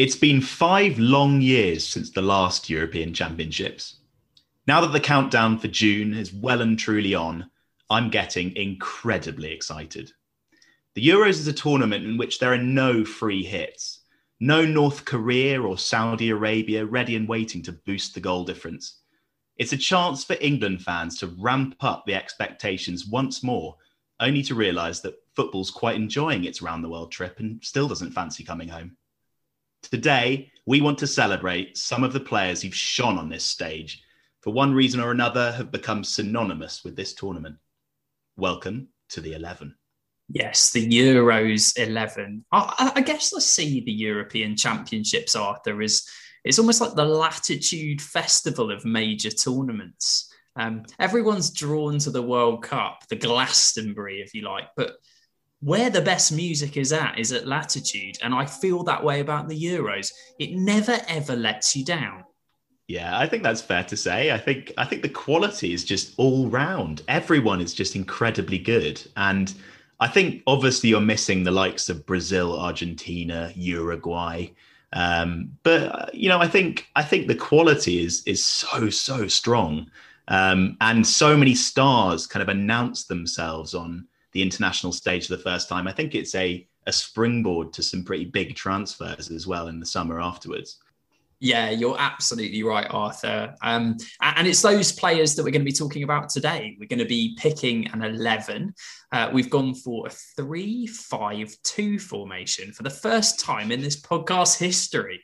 It's been five long years since the last European Championships. Now that the countdown for June is well and truly on, I'm getting incredibly excited. The Euros is a tournament in which there are no free hits, no North Korea or Saudi Arabia ready and waiting to boost the goal difference. It's a chance for England fans to ramp up the expectations once more, only to realise that football's quite enjoying its round the world trip and still doesn't fancy coming home. Today, we want to celebrate some of the players who've shone on this stage, for one reason or another, have become synonymous with this tournament. Welcome to the 11. Yes, the Euros 11. I, I, guess let's see the European Championships, Arthur, is it's almost like the latitude festival of major tournaments. Um, everyone's drawn to the World Cup, the Glastonbury, if you like, but where the best music is at is at latitude. And I feel that way about the Euros. It never ever lets you down. Yeah, I think that's fair to say. I think I think the quality is just all round. Everyone is just incredibly good. And I think obviously you're missing the likes of Brazil, Argentina, Uruguay. Um, but you know, I think I think the quality is is so so strong, um, and so many stars kind of announce themselves on the international stage for the first time. I think it's a a springboard to some pretty big transfers as well in the summer afterwards. Yeah, you're absolutely right, Arthur. Um, and it's those players that we're going to be talking about today. We're going to be picking an 11. Uh, we've gone for a 3 5 2 formation for the first time in this podcast history.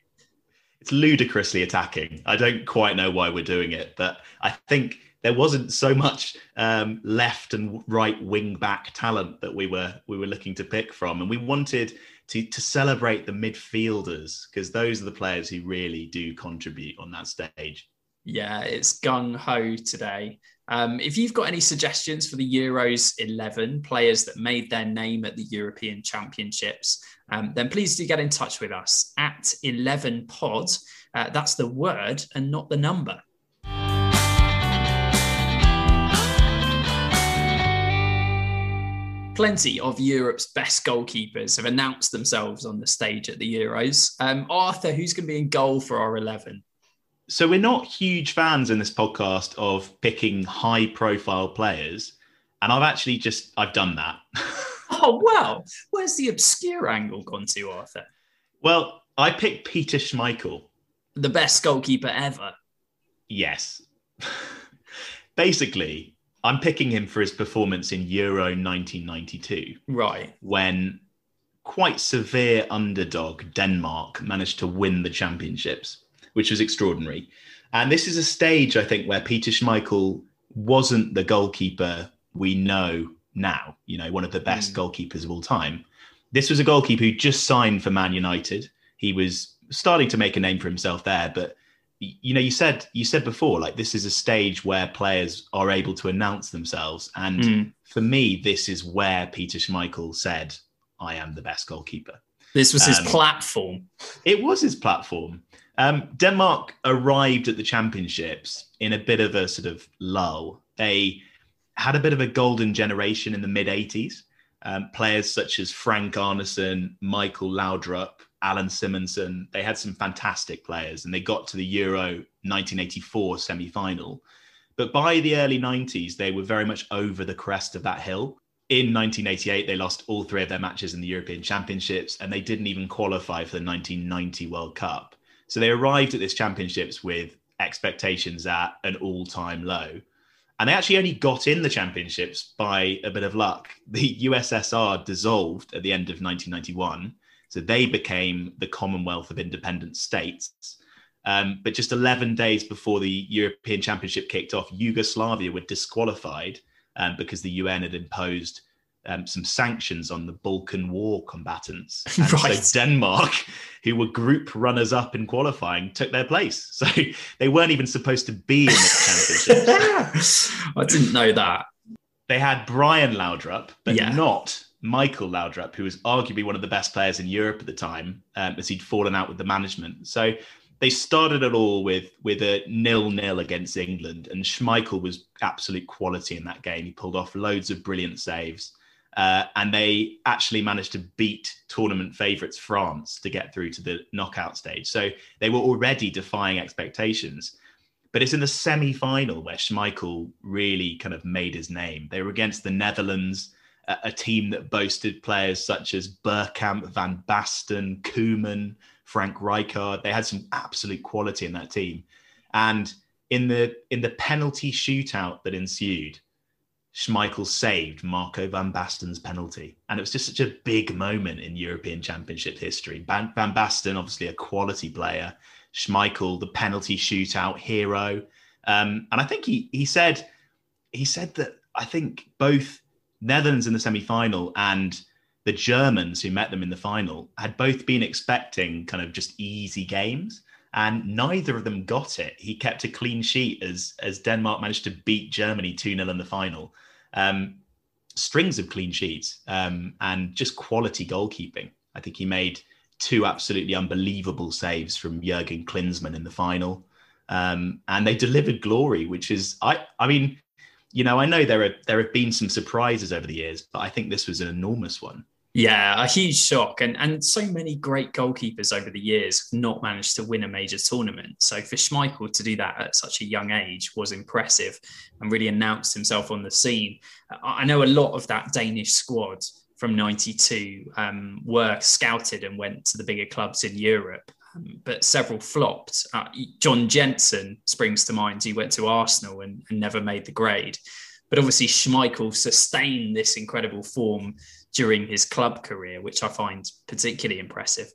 It's ludicrously attacking. I don't quite know why we're doing it, but I think there wasn't so much um, left and right wing back talent that we were we were looking to pick from, and we wanted to to celebrate the midfielders because those are the players who really do contribute on that stage. Yeah, it's gung ho today. Um, if you've got any suggestions for the Euros 11 players that made their name at the European Championships, um, then please do get in touch with us at 11 pod. Uh, that's the word and not the number. Plenty of Europe's best goalkeepers have announced themselves on the stage at the Euros. Um, Arthur, who's going to be in goal for our 11? So, we're not huge fans in this podcast of picking high profile players. And I've actually just, I've done that. oh, wow. Where's the obscure angle gone to, Arthur? Well, I picked Peter Schmeichel. The best goalkeeper ever. Yes. Basically, I'm picking him for his performance in Euro 1992. Right. When quite severe underdog Denmark managed to win the championships, which was extraordinary. And this is a stage, I think, where Peter Schmeichel wasn't the goalkeeper we know now, you know, one of the best mm. goalkeepers of all time. This was a goalkeeper who just signed for Man United. He was starting to make a name for himself there, but you know you said you said before like this is a stage where players are able to announce themselves. And mm. for me this is where peter schmeichel said i am the best goalkeeper. This was his um, platform. it was his platform. Um, denmark arrived at the championships in a bit of a sort of lull. They had a bit of a golden generation in the mid 80s um, players such as frank arnesen michael laudrup Allan Simonsen. They had some fantastic players and they got to the Euro 1984 semi final. But by the early 90s, they were very much over the crest of that hill. In 1988, they lost all three of their matches in the European Championships and they didn't even qualify for the 1990 World Cup. So they arrived at this championships with expectations at an all time low. And they actually only got in the championships by a bit of luck. The USSR dissolved at the end of 1991 so they became the Commonwealth of Independent States. Um, but just 11 days before the European Championship kicked off, Yugoslavia were disqualified um, because the UN had imposed um, some sanctions on the Balkan War combatants. And right. so Denmark, who were group runners up in qualifying, took their place. So they weren't even supposed to be in the championship. I didn't know that. They had Brian Laudrup, but yeah. not Michael Laudrup, who was arguably one of the best players in Europe at the time, um, as he'd fallen out with the management. So they started it all with with a nil nil against England, and Schmeichel was absolute quality in that game. He pulled off loads of brilliant saves. Uh, and they actually managed to beat tournament favourites France to get through to the knockout stage. So they were already defying expectations. But it's in the semi final where Schmeichel really kind of made his name. They were against the Netherlands, a, team that boasted players such as Bergkamp, Van Basten, Koeman, Frank Rijkaard. They had some absolute quality in that team. And in the in the penalty shootout that ensued, Schmeichel saved Marco van Basten's penalty. And it was just such a big moment in European Championship history. Van, van Basten, obviously a quality player. Schmeichel, the penalty shootout hero. Um, and I think he he said he said that I think both Netherlands in the semi-final and the Germans who met them in the final had both been expecting kind of just easy games and neither of them got it. He kept a clean sheet as as Denmark managed to beat Germany 2-0 in the final. Um, strings of clean sheets um, and just quality goalkeeping. I think he made two absolutely unbelievable saves from Jurgen Klinsmann in the final. Um, and they delivered glory, which is I I mean, you know, I know there are there have been some surprises over the years, but I think this was an enormous one. Yeah, a huge shock. And, and so many great goalkeepers over the years not managed to win a major tournament. So for Schmeichel to do that at such a young age was impressive and really announced himself on the scene. I know a lot of that Danish squad from 92 um, were scouted and went to the bigger clubs in Europe. But several flopped. Uh, John Jensen springs to mind. He went to Arsenal and, and never made the grade. But obviously, Schmeichel sustained this incredible form during his club career, which I find particularly impressive.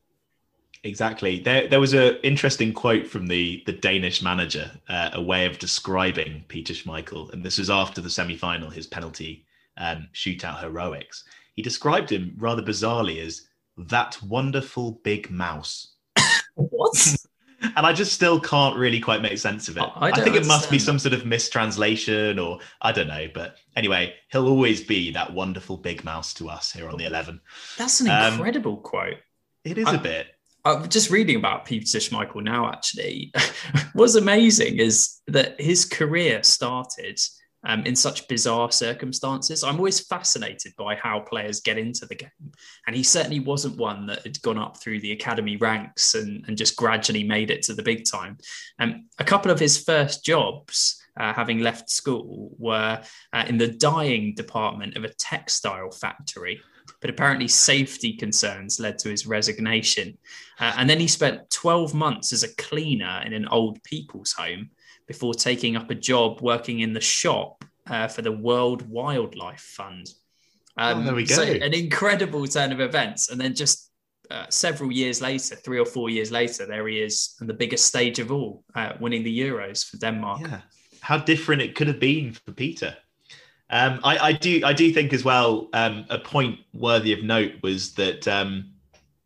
Exactly. There, there was an interesting quote from the the Danish manager, uh, a way of describing Peter Schmeichel, and this was after the semi-final, his penalty um, shootout heroics. He described him rather bizarrely as that wonderful big mouse. And I just still can't really quite make sense of it. I, I think it must be some sort of mistranslation or I don't know. But anyway, he'll always be that wonderful big mouse to us here on the 11. That's an um, incredible um, quote. It is I, a bit. I'm just reading about Peter Schmeichel now, actually. What's amazing is that his career started um, in such bizarre circumstances. I'm always fascinated by how players get into the game. And he certainly wasn't one that had gone up through the academy ranks and, and just gradually made it to the big time. Um, a couple of his first jobs, uh, having left school, were uh, in the dyeing department of a textile factory. But apparently, safety concerns led to his resignation. Uh, and then he spent 12 months as a cleaner in an old people's home before taking up a job working in the shop uh, for the World Wildlife Fund. Um, oh, there we go. So an incredible turn of events. And then just uh, several years later, three or four years later, there he is on the biggest stage of all, uh, winning the Euros for Denmark. Yeah. How different it could have been for Peter. Um, I, I, do, I do think as well. Um, a point worthy of note was that um,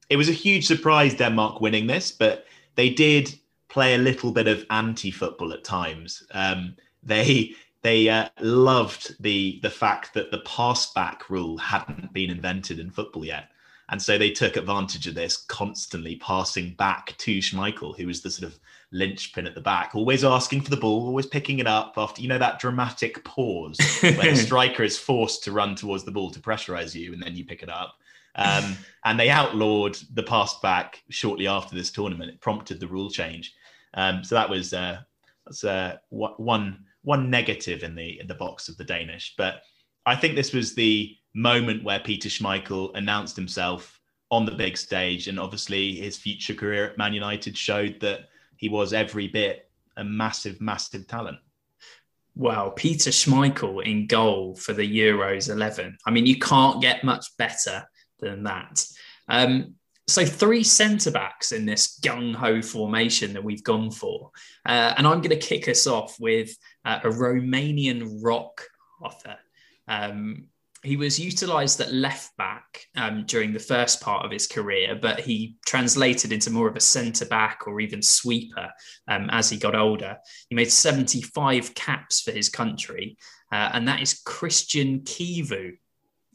it was a huge surprise Denmark winning this, but they did play a little bit of anti-football at times. Um, they they uh, loved the the fact that the pass back rule hadn't been invented in football yet, and so they took advantage of this, constantly passing back to Schmeichel, who was the sort of linchpin at the back, always asking for the ball, always picking it up after you know that dramatic pause where the striker is forced to run towards the ball to pressurize you, and then you pick it up. Um, and they outlawed the pass back shortly after this tournament. It prompted the rule change. Um, so that was uh, that's uh, one one negative in the in the box of the Danish. But I think this was the moment where Peter Schmeichel announced himself on the big stage, and obviously his future career at Man United showed that he was every bit a massive, massive talent. Well, Peter Schmeichel in goal for the Euros 11. I mean, you can't get much better than that. Um, so three centre backs in this gung ho formation that we've gone for, uh, and I'm going to kick us off with uh, a Romanian rock author. Um, he was utilised at left back um, during the first part of his career, but he translated into more of a centre back or even sweeper um, as he got older. He made 75 caps for his country, uh, and that is Cristian Chivu.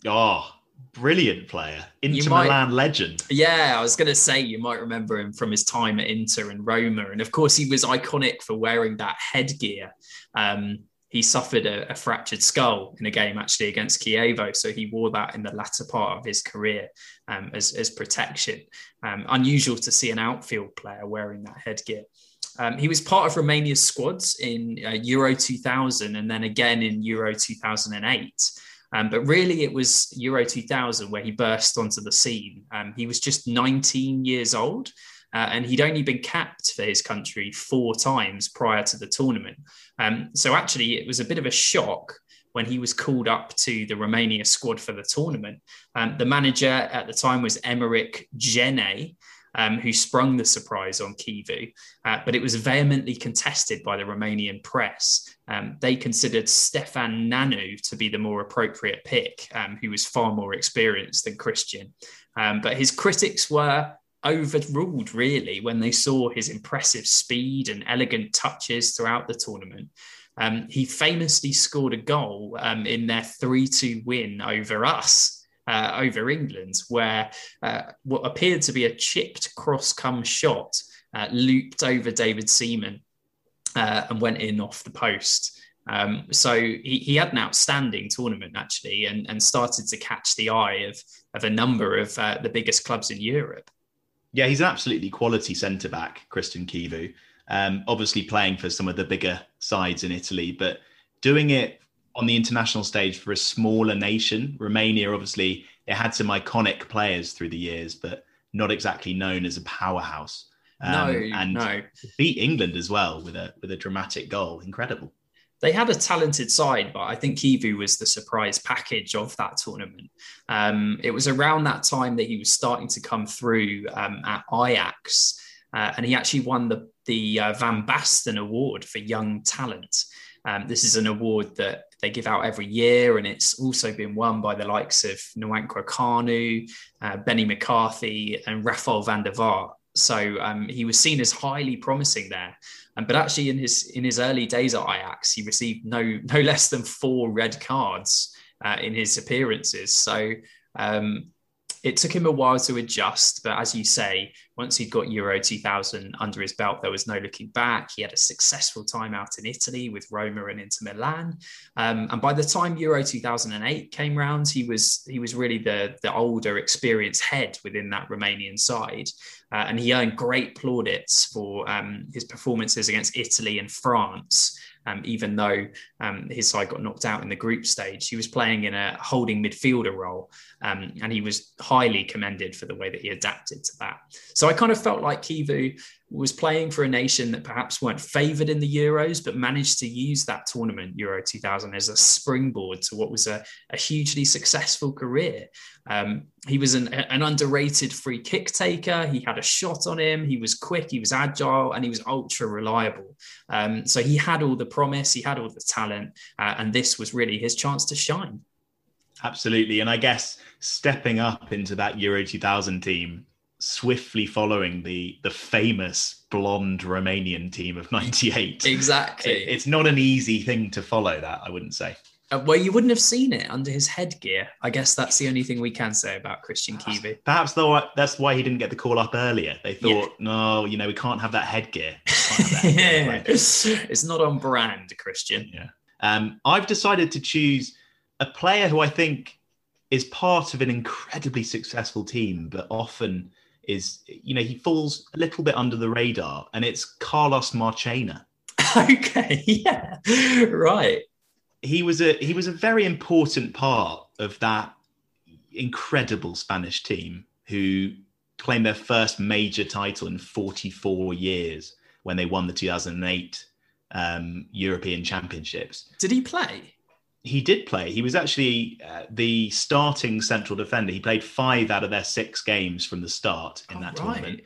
Oh, brilliant player, Inter might, Milan legend. Yeah, I was going to say you might remember him from his time at Inter and Roma, and of course he was iconic for wearing that headgear. Um, he suffered a, a, fractured skull in a game actually against Chievo. So he wore that in the latter part of his career um, as, as protection. Um, unusual to see an outfield player wearing that headgear. Um, he was part of Romania's squads in uh, Euro 2000 and then again in Euro 2008. Um, but really, it was Euro 2000 where he burst onto the scene. Um, he was just 19 years old. Uh, and he'd only been capped for his country four times prior to the tournament. Um, so actually, it was a bit of a shock when he was called up to the Romania squad for the tournament. Um, the manager at the time was Emerich Jenei, um, who sprung the surprise on Chivu, uh, but it was vehemently contested by the Romanian press. Um, they considered Stefan Nanu to be the more appropriate pick, um, who was far more experienced than Christian. Um, but his critics were overruled really when they saw his impressive speed and elegant touches throughout the tournament. Um, he famously scored a goal um, in their 3 2 win over us, uh, over England, where uh, what appeared to be a chipped cross come shot uh, looped over David Seaman uh, and went in off the post. Um, so he, he, had an outstanding tournament actually and, and, started to catch the eye of, of a number of uh, the biggest clubs in Europe. Yeah, he's an absolutely quality centre back, Cristian Chivu. Um, obviously playing for some of the bigger sides in Italy, but doing it on the international stage for a smaller nation. Romania, obviously, it had some iconic players through the years, but not exactly known as a powerhouse. Um, no, and no. beat England as well with a with a dramatic goal. Incredible they had a talented side, but I think Chivu was the surprise package of that tournament. Um, it was around that time that he was starting to come through um, at Ajax, uh, and he actually won the the uh, Van Basten Award for Young Talent. Um, this is an award that they give out every year, and it's also been won by the likes of Nwankwo Kanu, uh, Benni McCarthy, and Rafael van der Vaart. So um, he was seen as highly promising there. Um, but actually, in his in his early days at Ajax, he received no no less than four red cards uh, in his appearances. So um, it took him a while to adjust, but as you say, once he'd got Euro 2000 under his belt, there was no looking back. He had a successful time out in Italy with Roma and Inter Milan, um, and by the time Euro 2008 came round, he was he was really the the older, experienced head within that Romanian side, uh, and he earned great plaudits for um, his performances against Italy and France um, even though um, his side got knocked out in the group stage. He was playing in a holding midfielder role, um, and he was highly commended for the way that he adapted to that. So I kind of felt like Chivu was playing for a nation that perhaps weren't favoured in the Euros, but managed to use that tournament, Euro 2000, as a springboard to what was a, a hugely successful career. Um, he was an, an, underrated free kick taker. He had a shot on him. He was quick, he was agile, and he was ultra reliable. Um, so he had all the promise, he had all the talent, uh, and this was really his chance to shine. Absolutely. And I guess stepping up into that Euro 2000 team swiftly following the the famous blonde Romanian team of '98. Exactly, it, it's not an easy thing to follow. That I wouldn't say. Uh, well, you wouldn't have seen it under his headgear. I guess that's the only thing we can say about Cristian Chivu. Perhaps though that's why he didn't get the call up earlier. They thought, yeah. no, you know, we can't have that headgear. Have that headgear it's not on brand, Christian. Yeah. Um, I've decided to choose a player who I think is part of an incredibly successful team, but often is you know he falls a little bit under the radar, and it's Carlos Marchena. okay, yeah, right. He was a he was a very important part of that incredible Spanish team who claimed their first major title in 44 years when they won the 2008 um, European Championships. Did he play? he did play. He was actually uh, the starting central defender. He played five out of their six games from the start in oh, that right. tournament.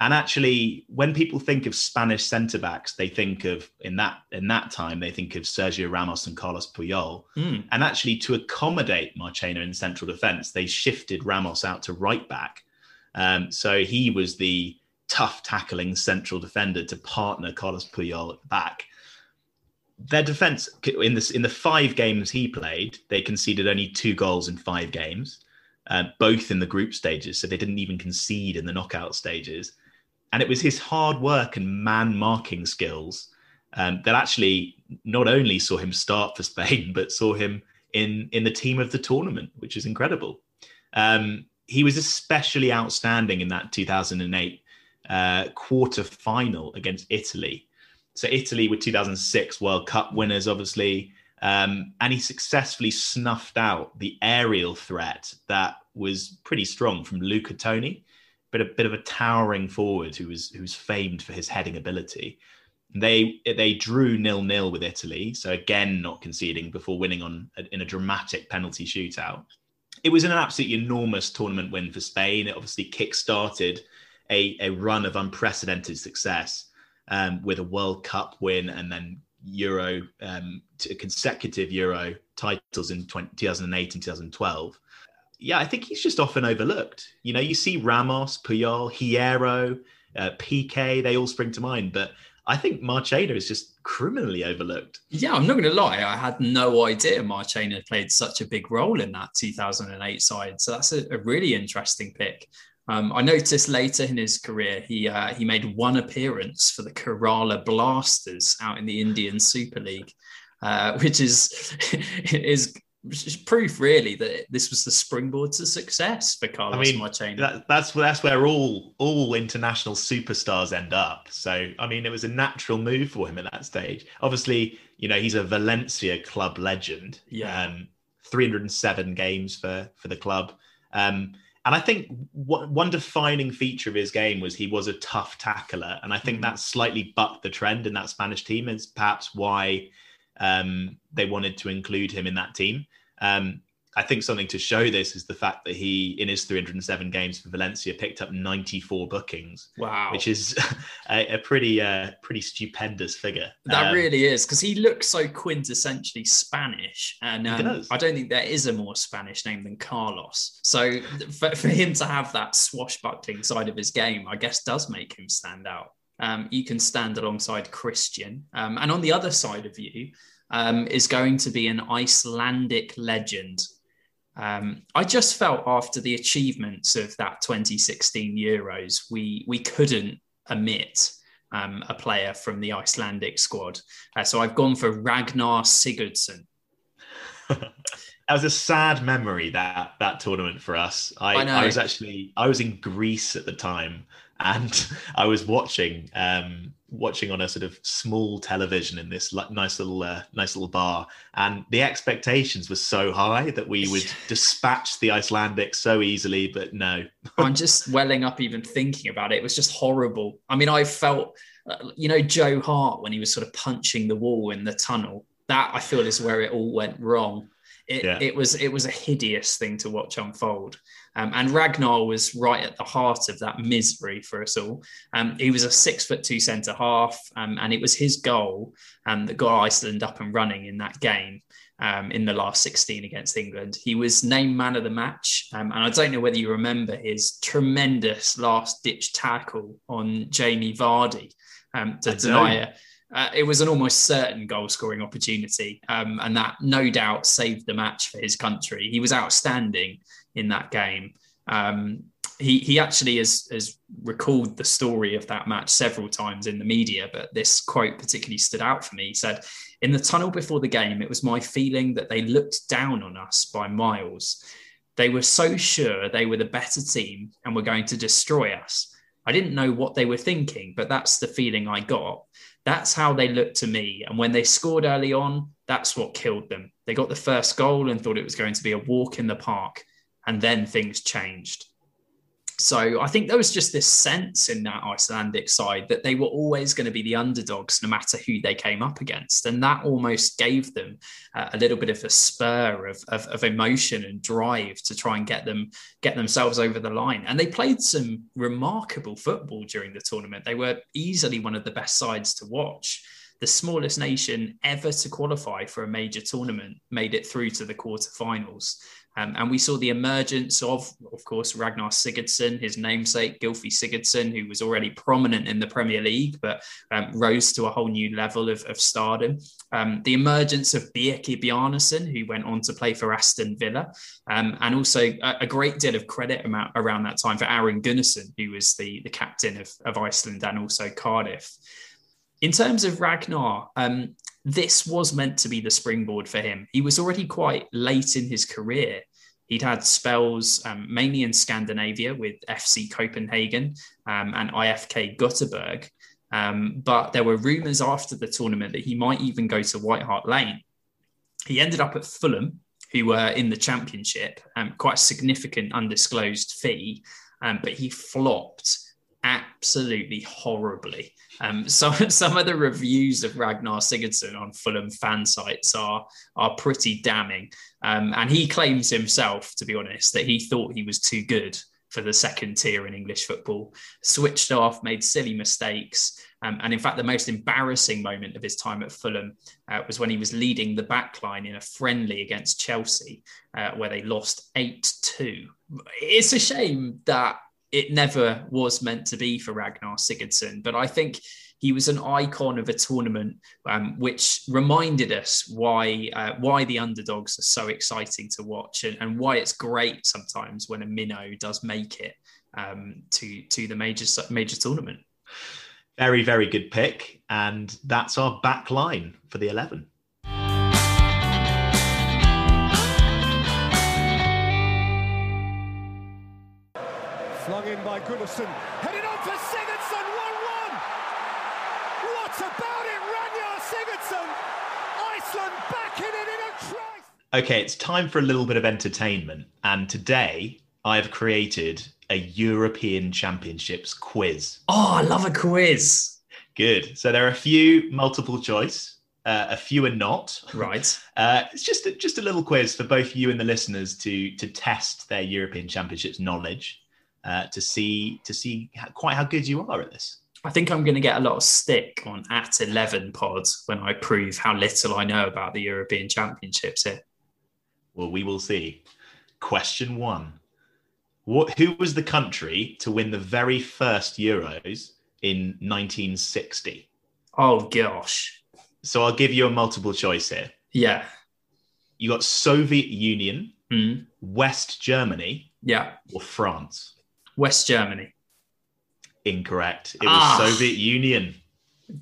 And actually, when people think of Spanish centre backs, they think of in that in that time they think of Sergio Ramos and Carlos Puyol. Mm. And actually, to accommodate Marchena in central defence, they shifted Ramos out to right back. Um, so he was the tough tackling central defender to partner Carlos Puyol at the back their defense in this in the five games he played, they conceded only two goals in five games, uh, both in the group stages. So they didn't even concede in the knockout stages. And it was his hard work and man marking skills um, that actually not only saw him start for Spain, but saw him in in the team of the tournament, which is incredible. Um, he was especially outstanding in that 2008 uh, quarter final against Italy. So Italy were 2006 World Cup winners, obviously, um, and he successfully snuffed out the aerial threat that was pretty strong from Luca Toni, but a bit of a towering forward who was who's famed for his heading ability. They they drew nil nil with Italy, so again not conceding before winning on in a dramatic penalty shootout. It was an absolutely enormous tournament win for Spain. It obviously kick-started a, a run of unprecedented success um, with a World Cup win and then Euro um, consecutive Euro titles in 20, 2008 and 2012. Yeah, I think he's just often overlooked. You know, you see Ramos, Puyol, Hierro, uh, Piqué, they all spring to mind, but I think Marchena is just criminally overlooked. Yeah, I'm not going to lie. I had no idea Marchena played such a big role in that 2008 side. So that's a, a really interesting pick. Um, I noticed later in his career, he uh, he made one appearance for the Kerala Blasters out in the Indian Super League, uh, which is is proof really that this was the springboard to success for Carlos I mean, Marchena. That, that's that's where all all international superstars end up. So I mean, it was a natural move for him at that stage. Obviously, you know he's a Valencia club legend. Yeah, um, 307 games for for the club. Um, and I think what, one defining feature of his game was he was a tough tackler, and I think mm. that slightly bucked the trend in that Spanish team. Is perhaps why um, they wanted to include him in that team. Um, I think something to show this is the fact that he, in his 307 games for Valencia, picked up 94 bookings. Wow, which is a, a pretty, uh, pretty stupendous figure. That um, really is because he looks so quintessentially Spanish, and um, I don't think there is a more Spanish name than Carlos. So for, for him to have that swashbuckling side of his game, I guess, does make him stand out um, you can stand alongside Christian. Um, and on the other side of you um, is going to be an Icelandic legend. Um, I just felt after the achievements of that 2016 Euros, we we couldn't omit um, a player from the Icelandic squad. Uh, so I've gone for Ragnar Sigurdsson. that was a sad memory that that tournament for us. I, I, I was actually I was in Greece at the time and I was watching um, watching on a sort of small television in this nice little uh, nice little bar, and the expectations were so high that we would dispatch the Icelandic so easily, but no. I'm just welling up even thinking about it. It was just horrible. I mean, I felt, uh, you know, Joe Hart when he was sort of punching the wall in the tunnel. That I feel is where it all went wrong. It, yeah. it was it was a hideous thing to watch unfold. Um, and Ragnar was right at the heart of that misery for us all. Um, he was a six foot two centre half, um, and it was his goal um, that got Iceland up and running in that game. Um, in the last 16 against England. He was named man of the match. Um, and I don't know whether you remember his tremendous last ditch tackle on Jamie Vardy um, to deny it. Uh, it was an almost certain goal scoring opportunity. Um, and that no doubt saved the match for his country. He was outstanding in that game. Um, he, he actually has, has recalled the story of that match several times in the media, but this quote particularly stood out for me. He said, In the tunnel before the game, it was my feeling that they looked down on us by miles. They were so sure they were the better team and were going to destroy us. I didn't know what they were thinking, but that's the feeling I got. That's how they looked to me. And when they scored early on, that's what killed them. They got the first goal and thought it was going to be a walk in the park and then things changed. So I think there was just this sense in that Icelandic side that they were always going to be the underdogs no matter who they came up against. And that almost gave them uh, a little bit of a spur of, of, of, emotion and drive to try and get them get themselves over the line. And they played some remarkable football during the tournament. They were easily one of the best sides to watch. The smallest nation ever to qualify for a major tournament made it through to the quarterfinals. Um, and we saw the emergence of, of course, Ragnar Sigurdsson, his namesake, Gylfi Sigurdsson, who was already prominent in the Premier League, but um, rose to a whole new level of, of stardom. Um, the emergence of Birkir Bjarnason, who went on to play for Aston Villa, um, and also a, a, great deal of credit around that time for Aron Gunnarsson, who was the, the captain of, of Iceland and also Cardiff. In terms of Ragnar, um, this was meant to be the springboard for him. He was already quite late in his career. He'd had spells um, mainly in Scandinavia with FC Copenhagen um, and IFK Göteborg. Um, but there were rumours after the tournament that he might even go to White Hart Lane. He ended up at Fulham, who were in the championship, um, quite a significant undisclosed fee, um, but he flopped absolutely horribly. Um, so some of the reviews of Ragnar Sigurdsson on Fulham fan sites are are pretty damning, um, and he claims himself, to be honest, that he thought he was too good for the second tier in English football. Switched off, made silly mistakes, um, and in fact, the most embarrassing moment of his time at Fulham uh, was when he was leading the back line in a friendly against Chelsea, uh, where they lost eight two. It's a shame that it never was meant to be for Ragnar Sigurdsson. But I think he was an icon of a tournament, um, which reminded us why uh, why the underdogs are so exciting to watch and, and, why it's great sometimes when a minnow does make it um, to to the major major tournament. Very very good pick, and that's our back line for the eleven. By Goodison. Headed on for Sigurdsson. 1 1. What about it, Ragnar Sigurdsson? Iceland back in it in a try. Okay, it's time for a little bit of entertainment. And today I have created a European Championships quiz. Oh, I love a quiz. Good. So there are a few multiple choice, uh, a few are not. Right. Uh, it's just a, just a little quiz for both you and the listeners to to test their European Championships knowledge uh, to see to see how, quite how good you are at this. I think I'm going to get a lot of stick on at 11 pods when I prove how little I know about the European Championships here. Well, we will see. Question one. What, who was the country to win the very first Euros in 1960? Oh, gosh. So I'll give you a multiple choice here. Yeah. You got Soviet Union, mm. West Germany, yeah, or France. West Germany. Incorrect. It was ah, Soviet Union.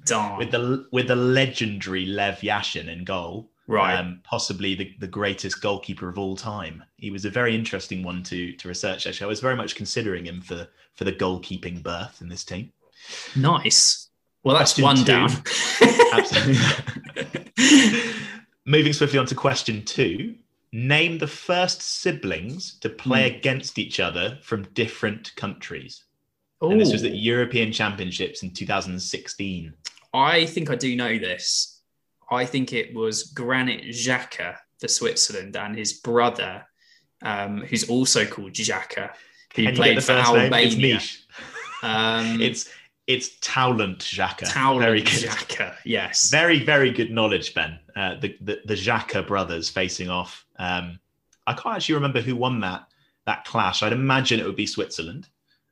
Darn. With the with the legendary Lev Yashin in goal. Right. Um, possibly the, the greatest goalkeeper of all time. He was a very interesting one to to research. Actually, I was very much considering him for for the goalkeeping berth in this team. Nice. Well, that's question one two. down. Absolutely. Moving swiftly on to question two. Name the first siblings to play mm. against each other from different countries. Ooh. And this was at European Championships in 2016. I think I do know this. I think it was Granit Xhaka for Switzerland and his brother, um, who's also called Xhaka, who Can played for Albania. It's, um, it's it's Taulant Xhaka. Taulant very good. Xhaka, yes. Very, very good knowledge, Ben. Uh, the, the the Xhaka brothers facing off. Um, I can't actually remember who won that that clash. I'd imagine it would be Switzerland,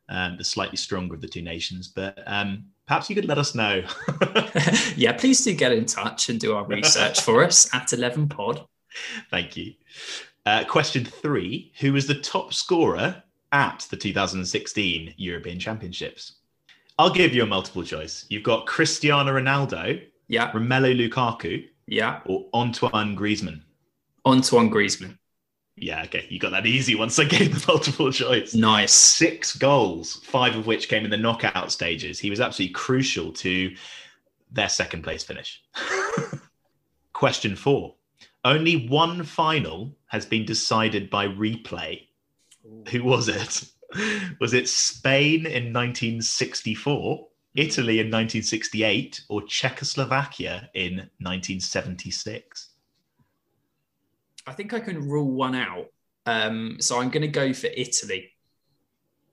um, the slightly stronger of the two nations. But um, perhaps you could let us know. yeah, please do get in touch and do our research for us at Eleven Pod. Thank you. Uh, question three: Who was the top scorer at the 2016 European Championships? I'll give you a multiple choice. You've got Cristiano Ronaldo, yeah, Romelu Lukaku, yeah, or Antoine Griezmann. Antoine Griezmann. Yeah, okay, you got that easy once I gave the multiple choice. Nice. Six goals, five of which came in the knockout stages. He was absolutely crucial to their second place finish. Question four. Only one final has been decided by replay. Ooh. Who was it? was it Spain in 1964, Italy in 1968, or Czechoslovakia in 1976? I think I can rule one out. Um, so I'm going to go for Italy.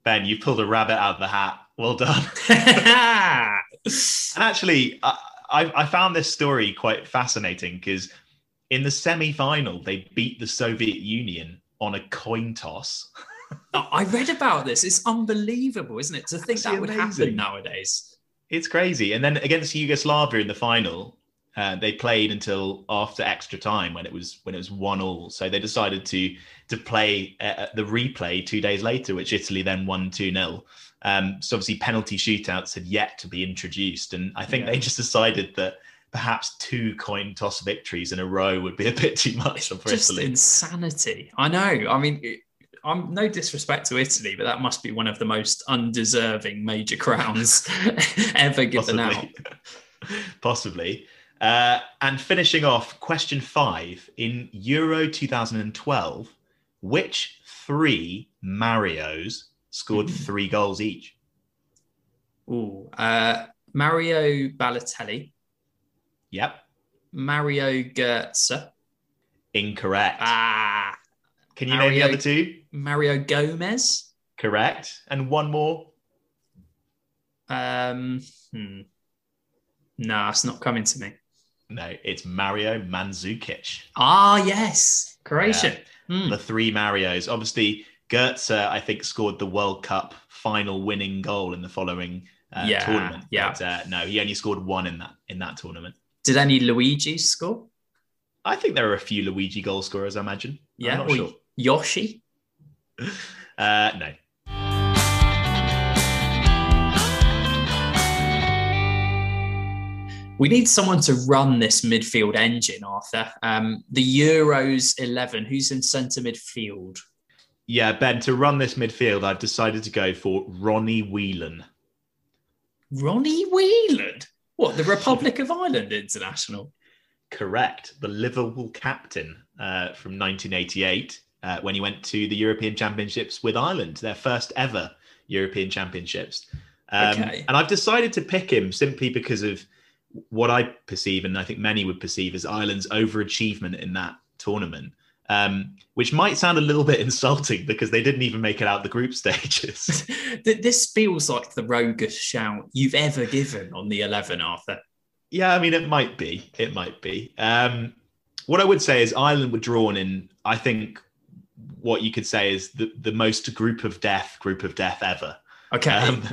Ben, you pulled a rabbit out of the hat. Well done. and actually, I, I found this story quite fascinating because in the semi final, they beat the Soviet Union on a coin toss. I read about this. It's unbelievable, isn't it? To think that would happen nowadays. It's crazy. And then against Yugoslavia in the final, uh, they played until after extra time when it was when it was one all. So they decided to to play uh, the replay two days later, which Italy then won two 0 um, So obviously penalty shootouts had yet to be introduced, and I think yeah. they just decided that perhaps two coin toss victories in a row would be a bit too much for Just Italy. insanity. I know. I mean, it- I'm no disrespect to Italy, but that must be one of the most undeserving major crowns ever given out. Possibly. Uh, and finishing off, question five in Euro 2012, which three Marios scored Mhm. three goals each? Ooh, uh, Mario Balotelli, Yep, Mario Goetze, incorrect. ah, Can you name the other two? Mario Gomez. Correct. And one more. Um, hmm. Nah, it's not coming to me. No, it's Mario Mandzukic. Ah, yes, Croatian. Hmm. The three Marios. Obviously, Goetze, I think, scored the World Cup final winning goal in the following uh, Yeah, tournament. yeah. But, uh, no, he only scored one in that in that tournament. Did any Luigi score? I think there are a few Luigi goal scorers. I imagine. Yeah, I'm not or sure. Yoshi. Uh, no. We need someone to run this midfield engine, Arthur. Um, the Euros 11. Who's in centre midfield? Yeah, Ben. To run this midfield, I've decided to go for Ronnie Whelan. Ronnie Whelan. What, the Republic of Ireland international? Correct. The Liverpool captain uh, from 1988 uh, when he went to the European Championships with Ireland, their first ever European Championships. Um, Okay. And I've decided to pick him simply because of what I perceive, and I think many would perceive as Ireland's overachievement in that tournament, um, which might sound a little bit insulting because they didn't even make it out the group stages. Th- this feels like the roguish shout you've ever given on the 11, Arthur. Yeah, I mean, it might be. It might be. Um, what I would say is Ireland were drawn in, I think, what you could say is the, the most group of death, group of death ever. Okay. Um,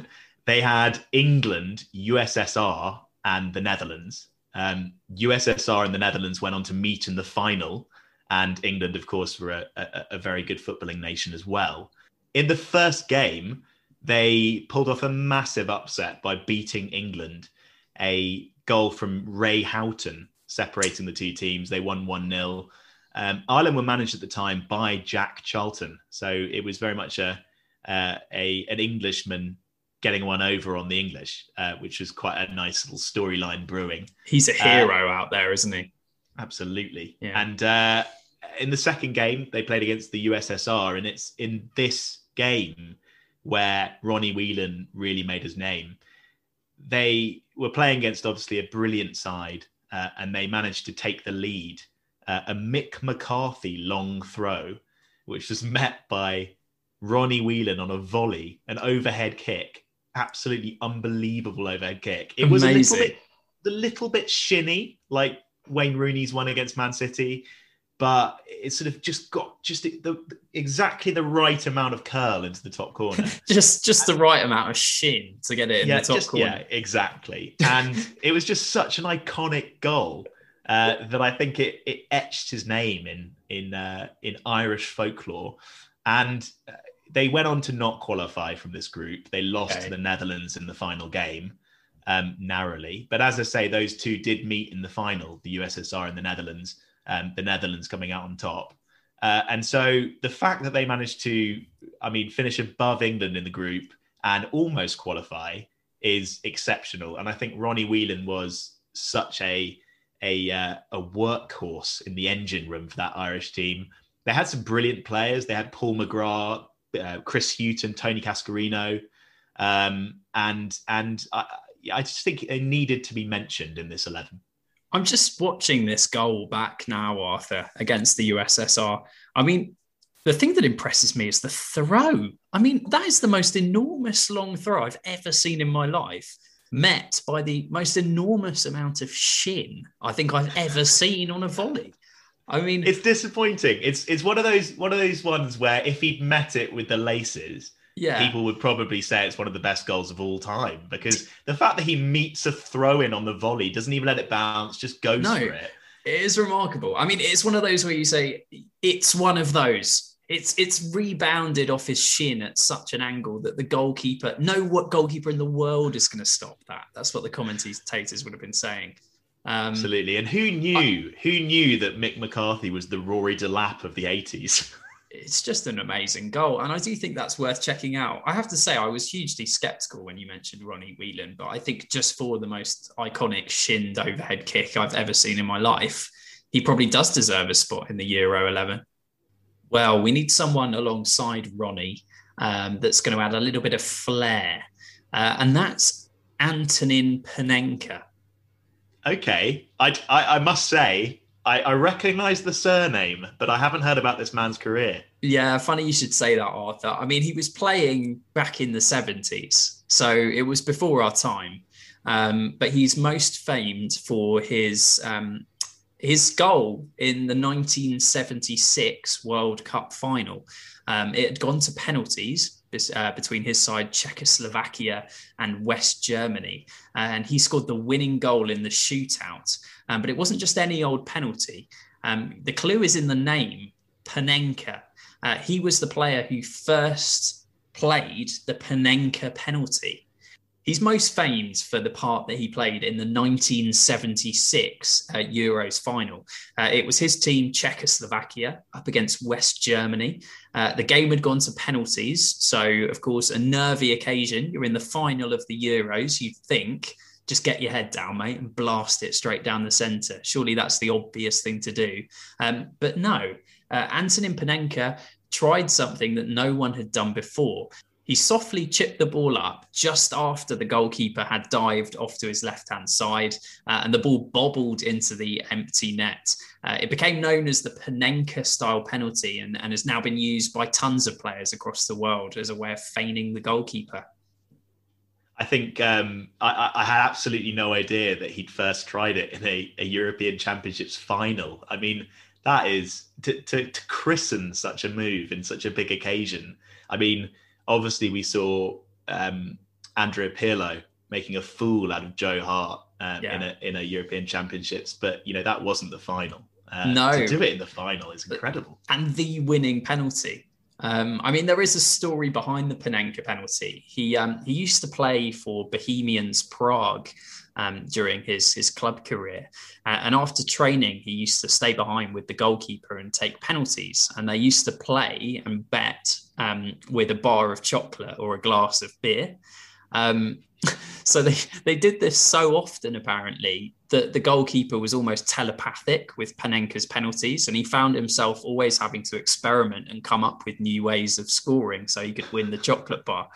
they had England, USSR, and the Netherlands. Um, USSR and the Netherlands went on to meet in the final, and England, of course, were a, a, a very good footballing nation as well. In the first game, they pulled off a massive upset by beating England. A goal from Ray Houghton separating the two teams. They won 1 0. Um, Ireland were managed at the time by Jack Charlton. So it was very much a, uh, a an Englishman getting one over on the English, uh, which was quite a nice little storyline brewing. He's a hero out there, isn't he? Absolutely. Yeah. And uh, in the second game, they played against the USSR, and it's in this game where Ronnie Whelan really made his name. They were playing against obviously a brilliant side, uh, and they managed to take the lead. Uh, a Mick McCarthy long throw, which was met by Ronnie Whelan on a volley, an overhead kick, absolutely unbelievable overhead kick. It was a little bit, a little bit shinny, like Wayne Rooney's one against Man City, but it sort of just got just the, the, exactly the right amount of curl into the top corner. Just just the right amount of shin to get it in yeah, the top just, corner. yeah, exactly. And it was just such an iconic goal uh, that I think it, it etched his name in in uh, in Irish folklore. And uh, they went on to not qualify from this group. They lost Okay. to the Netherlands in the final game um, narrowly. But as I say, those two did meet in the final, the USSR and the Netherlands. Um, the Netherlands coming out on top. Uh, and so the fact that they managed to, I mean, finish above England in the group and almost qualify is exceptional. And I think Ronnie Whelan was such a a uh, a workhorse in the engine room for that Irish team. They had some brilliant players. They had Paul McGrath, uh, Chris Houghton, Tony Cascarino, um, and and I, I just think it needed to be mentioned in this eleven. I'm just watching this goal back now, Arthur, against the USSR. I mean, the thing that impresses me is the throw. I mean, that is the most enormous long throw I've ever seen in my life, met by the most enormous amount of shin I think I've ever seen on a volley. I mean, It's disappointing. It's it's one of those one of those ones where if he'd met it with the laces, yeah. people would probably say it's one of the best goals of all time because the fact that he meets a throw in on the volley doesn't even let it bounce, just goes No. for it. It is remarkable. I mean, it's one of those where you say it's one of those. It's it's rebounded off his shin at such an angle that the goalkeeper, no what goalkeeper in the world is going to stop that. That's what the commentators would have been saying. Um, Absolutely. And who knew? I, who knew that Mick McCarthy was the Rory Delap of the 80s? it's just an amazing goal. And I do think that's worth checking out. I have to say, I was hugely skeptical when you mentioned Ronnie Whelan, but I think just for the most iconic shinned overhead kick I've ever seen in my life, he probably does deserve a spot in the Euro 11. Well, we need someone alongside Ronnie um, that's going to add a little bit of flair. Uh, and that's Antonin Panenka. Okay. I, I, I must say, I, I recognize the surname, but I haven't heard about this man's career. Yeah, funny you should say that, Arthur. I mean, he was playing back in the 70s, so it was before our time. Um, but he's most famed for his um, his goal in the 1976 World Cup final. Um, it had gone to penalties uh, between his side, Czechoslovakia, and West Germany. And he scored the winning goal in the shootout. Um, but it wasn't just any old penalty. Um, the clue is in the name, Panenka. Uh, he was the player who first played the Panenka penalty. He's most famed for the part that he played in the 1976 uh, Euros final. Uh, it was his team, Czechoslovakia, up against West Germany. Uh, the game had gone to penalties. So, of course, a nervy occasion. You're in the final of the Euros. You think, just get your head down, mate, and blast it straight down the centre. Surely that's the obvious thing to do. Um, but no, uh, Antonin Panenka tried something that no one had done before. He softly chipped the ball up just after the goalkeeper had dived off to his left hand side, uh, and the ball bobbled into the empty net. Uh, it became known as the Panenka style penalty and, and has now been used by tons of players across the world as a way of feigning the goalkeeper. I think um, I, I, had absolutely no idea that he'd first tried it in a, a European Championships final. I mean, that is to, to, to christen such a move in such a big occasion. I mean, obviously we saw um, Andrea Pirlo making a fool out of Joe Hart um, yeah. in a in a European Championships, but you know that wasn't the final. Uh, no, to do it in the final is incredible, and the winning penalty. Um, I mean, there is a story behind the Panenka penalty. He um, he used to play for Bohemians Prague um, during his his club career, uh, and after training, he used to stay behind with the goalkeeper and take penalties. And they used to play and bet um, with a bar of chocolate or a glass of beer. Um, so they, they did this so often, apparently, that the goalkeeper was almost telepathic with Panenka's penalties. And he found himself always having to experiment and come up with new ways of scoring so he could win the chocolate bar.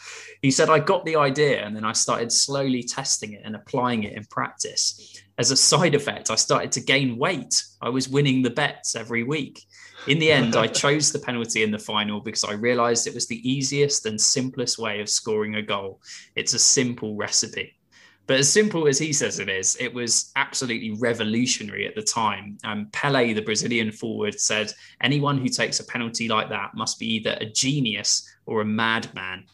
He said, I got the idea and then I started slowly testing it and applying it in practice. As a side effect, I started to gain weight. I was winning the bets every week. In the end, I chose the penalty in the final because I realized it was the easiest and simplest way of scoring a goal. It's a simple recipe. But as simple as he says it is, it was absolutely revolutionary at the time. Um, Pele, the Brazilian forward, said anyone who takes a penalty like that must be either a genius or a madman.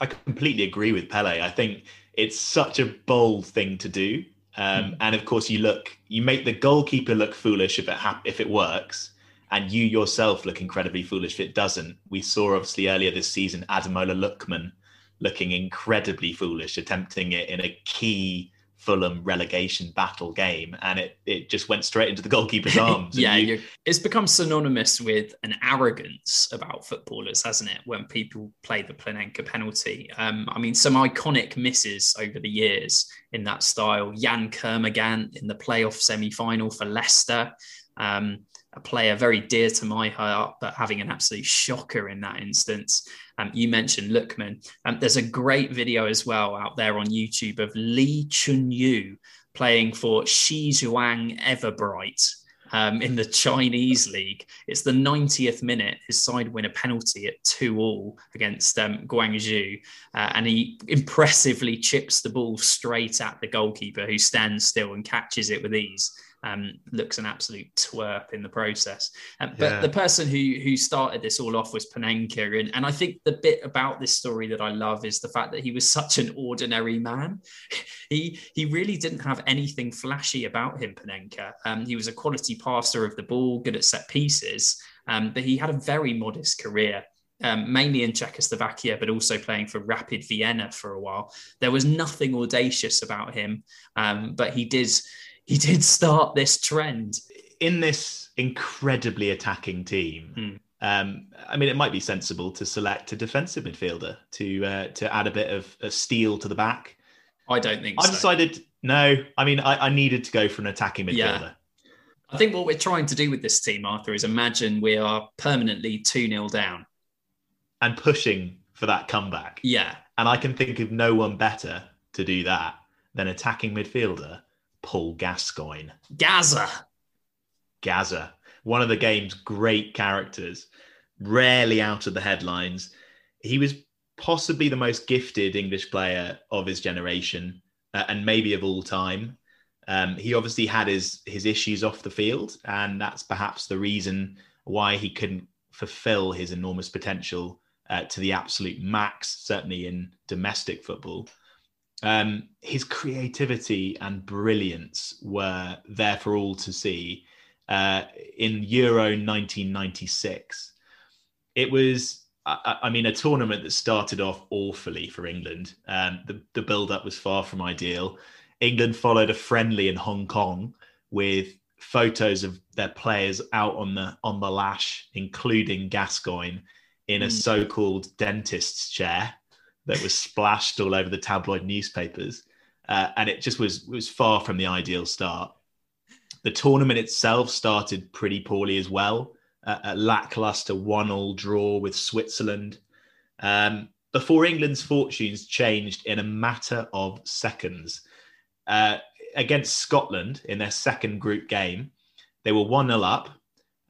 I completely agree with Pele. I think it's such a bold thing to do. Um, mm. And of course, you look, you make the goalkeeper look foolish if it if it works, and you yourself look incredibly foolish if it doesn't. We saw obviously earlier this season Ademola Lookman looking incredibly foolish, attempting it in a key Fulham relegation battle game, and it it just went straight into the goalkeeper's arms. yeah, you... it's become synonymous with an arrogance about footballers, hasn't it? When people play the Panenka penalty, um, I mean, some iconic misses over the years in that style. Yann Kermorgant in the playoff semi-final for Leicester. Um, a player very dear to my heart, but having an absolute shocker in that instance. Um, you mentioned Lookman. Um, there's a great video as well out there on YouTube of Lee Chun Yu playing for Shijiazhuang Everbright. Um, in the Chinese league. It's the 90th minute. His side win a penalty at 2 all against um, Guangzhou. Uh, and he impressively chips the ball straight at the goalkeeper who stands still and catches it with ease um, looks an absolute twerp in the process. Um, but yeah. the person who who started this all off was Panenka, and, and I think the bit about this story that I love is the fact that he was such an ordinary man. he he really didn't have anything flashy about him, Panenka. Um, he was a quality passer of the ball, good at set pieces, um, but he had a very modest career. Um, mainly in Czechoslovakia, but also playing for Rapid Vienna for a while. There was nothing audacious about him, um, but he did he did start this trend in this incredibly attacking team. Hmm. Um, I mean, it might be sensible to select a defensive midfielder to uh, to add a bit of, of steel to the back. I don't think I so. decided no. I mean, I, I needed to go for an attacking midfielder. Yeah. I think what we're trying to do with this team, Arthur, is imagine we are permanently 2 0 down. and pushing for that comeback. Yeah. And I can think of no one better to do that than attacking midfielder Paul Gascoigne. Gazza. Gazza, one of the game's great characters, rarely out of the headlines. He was possibly the most gifted English player of his generation uh, and maybe of all time. Um, he obviously had his his issues off the field, and that's perhaps the reason why he couldn't fulfill his enormous potential uh, to the absolute max, certainly in domestic football. Um, his creativity and brilliance were there for all to see uh, in Euro 1996. It was, I, I, mean, a tournament that started off awfully for England. Um, the, the build up was far from ideal. England followed a friendly in Hong Kong with photos of their players out on the on the lash, including Gascoigne in a Mm. so-called dentist's chair that was splashed all over the tabloid newspapers, uh, and it just was was far from the ideal start. The tournament itself started pretty poorly as well, uh, a lackluster one-all draw with Switzerland. Um, before England's fortunes changed in a matter of seconds. Uh, against Scotland in their second group game, they were 1 0 up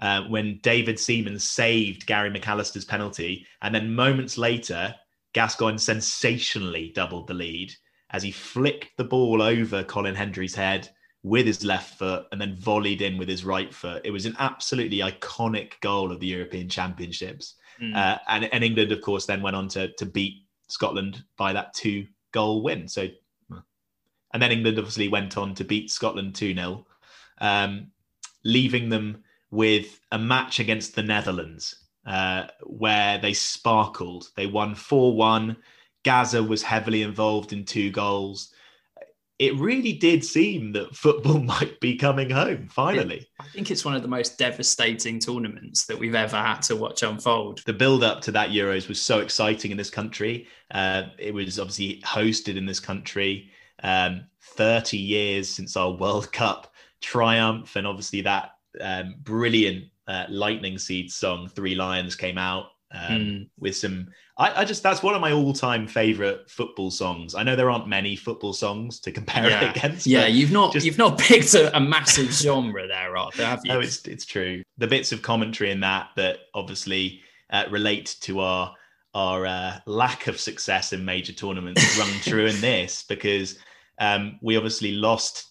uh, when David Seaman saved Gary McAllister's penalty. And then moments later, Gascoigne sensationally doubled the lead as he flicked the ball over Colin Hendry's head with his left foot and then volleyed in with his right foot. It was an absolutely iconic goal of the European Championships. Mm. Uh, and, and England, of course, then went on to, to beat Scotland by that two goal win. So, and then England obviously went on to beat Scotland 2 0, um, leaving them with a match against the Netherlands uh, where they sparkled. They won 4 1. Gazza was heavily involved in two goals. It really did seem that football might be coming home finally. I think it's one of the most devastating tournaments that we've ever had to watch unfold. the build up to that Euros was so exciting in this country. Uh, it was obviously hosted in this country. Um, 30 years since our World Cup triumph, and obviously that um, brilliant uh, Lightning Seed song, Three Lions, came out um, Mm. with some. I, I just that's one of my all time favorite football songs. I know there aren't many football songs to compare Yeah. it against. Yeah, you've not just- you've not picked a, a massive genre there, Arthur, have you? No, it's it's true. The bits of commentary in that that obviously uh, relate to our our uh, lack of success in major tournaments rung true in this because um, we obviously lost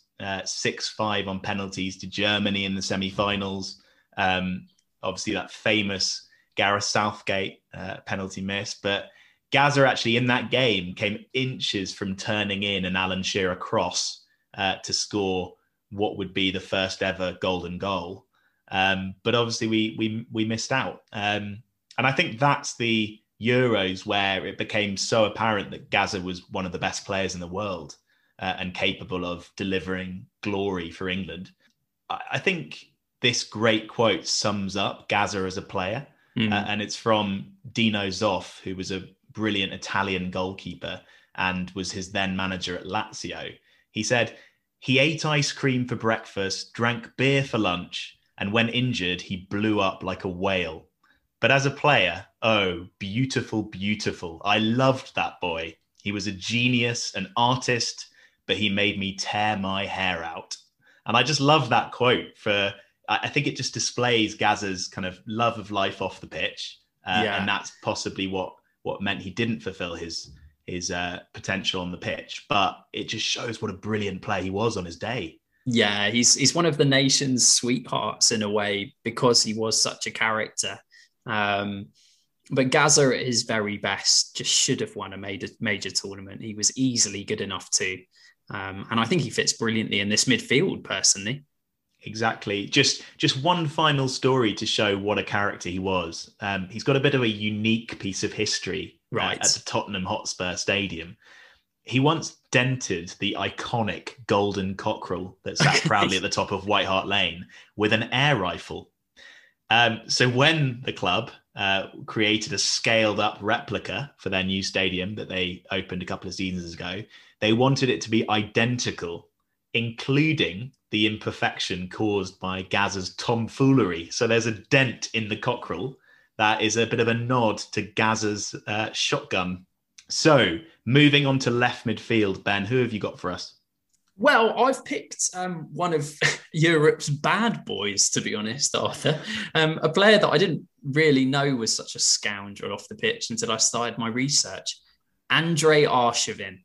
six five on penalties to Germany in the semi-finals. Um, obviously, that famous Gareth Southgate uh, penalty miss, but Gazza actually in that game came inches from turning in an Alan Shearer cross uh, to score what would be the first ever golden goal. Um, but obviously, we we we missed out, um, and I think that's the Euros where it became so apparent that Gazza was one of the best players in the world uh, and capable of delivering glory for England. I, I think this great quote sums up Gazza as a player, Mm. uh, and it's from Dino Zoff, who was a brilliant Italian goalkeeper and was his then manager at Lazio. He said, He ate ice cream for breakfast, drank beer for lunch, and when injured, he blew up like a whale. But as a player, oh, beautiful, beautiful. I loved that boy. He was a genius, an artist, but he made me tear my hair out. And I just love that quote for I think it just displays Gazza's kind of love of life off the pitch, uh, Yeah. and that's possibly what what meant he didn't fulfill his his uh, potential on the pitch. But it just shows what a brilliant player he was on his day. Yeah, he's he's one of the nation's sweethearts in a way because he was such a character. Um, but Gazza at his very best just should have won a major major tournament. He was easily good enough to, um, and I think he fits brilliantly in this midfield. Personally, Exactly. Just just one final story to show what a character he was. Um, he's got a bit of a unique piece of history uh, Right. at the Tottenham Hotspur Stadium. he once dented the iconic golden cockerel that sat proudly at the top of White Hart Lane with an air rifle. Um, so when the club uh, created a scaled up replica for their new stadium that they opened a couple of seasons ago, they wanted it to be identical, including the imperfection caused by Gazza's tomfoolery. So there's a dent in the cockerel that is a bit of a nod to Gazza's uh, shotgun. So moving on to left midfield, Ben, who have you got for us? Well, I've picked um, one of Europe's bad boys, to be honest, Arthur. Um, a player that I didn't really know was such a scoundrel off the pitch until I started my research. Andrei Arshavin.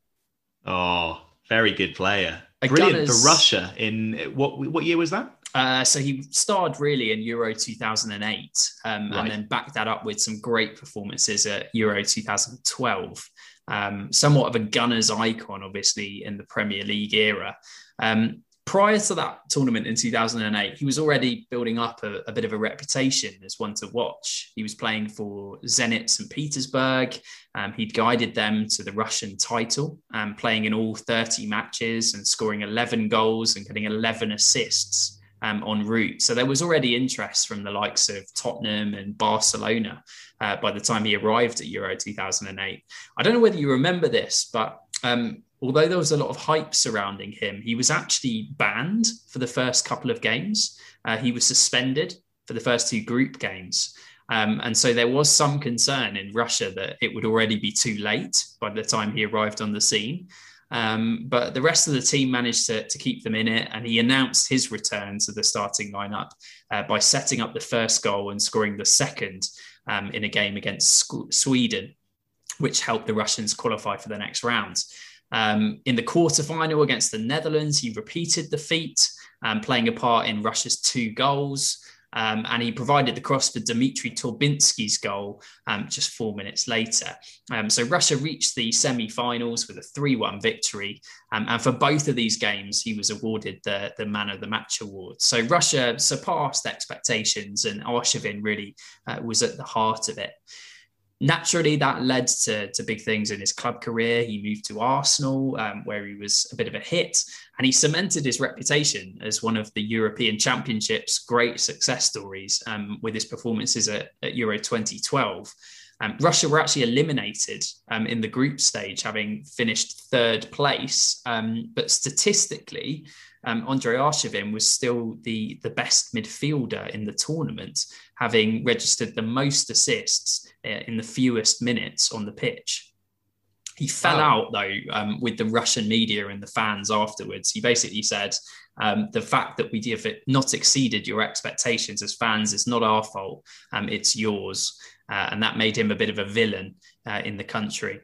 Oh, very good player. Brilliant for Russia. In what what year was that? Uh, so he starred really in Euro 2008, um, right. and then backed that up with some great performances at Euro 2012. Um, somewhat of a gunner's icon, obviously, in the Premier League era. Um, prior to that tournament in 2008, he was already building up a, a, bit of a reputation as one to watch. He was playing for Zenit St. Petersburg. Um, he'd guided them to the Russian title, um, playing in all 30 matches and scoring 11 goals and getting 11 assists um, en route. So there was already interest from the likes of Tottenham and Barcelona uh, by the time he arrived at Euro 2008. I don't know whether you remember this, but um, although there was a lot of hype surrounding him, he was actually banned for the first couple of games. Uh, he was suspended for the first two group games. Um, and so there was some concern in Russia that it would already be too late by the time he arrived on the scene. Um, but the rest of the team managed to, to, keep them in it, and he announced his return to the starting lineup uh, by setting up the first goal and scoring the second um, in a game against Sweden, which helped the Russians qualify for the next round. Um, in the quarterfinal against the Netherlands, he repeated the feat, um, playing a part in Russia's two goals. Um, and he provided the cross for Dmitri Torbinski's goal um, just four minutes later. Um, so Russia reached the semi-finals with a 3-1 victory, um, and for both of these games, he was awarded the, the Man of the Match award. So Russia surpassed expectations, and Arshavin really uh, was at the heart of it naturally that led to, to big things in his club career. He moved to Arsenal, um, where he was a bit of a hit, and he cemented his reputation as one of the European Championships' great success stories um, with his performances at, at Euro 2012. Um, Russia were actually eliminated um, in the group stage, having finished third place. Um, but statistically, um, Andrei Arshavin was still the, the best midfielder in the tournament, having registered the most assists uh, in the fewest minutes on the pitch. He fell out though um, with the Russian media and the fans afterwards. He basically said, um, "The fact that we have not exceeded your expectations as fans is not our fault; um, it's yours," uh, and that made him a bit of a villain uh, in the country.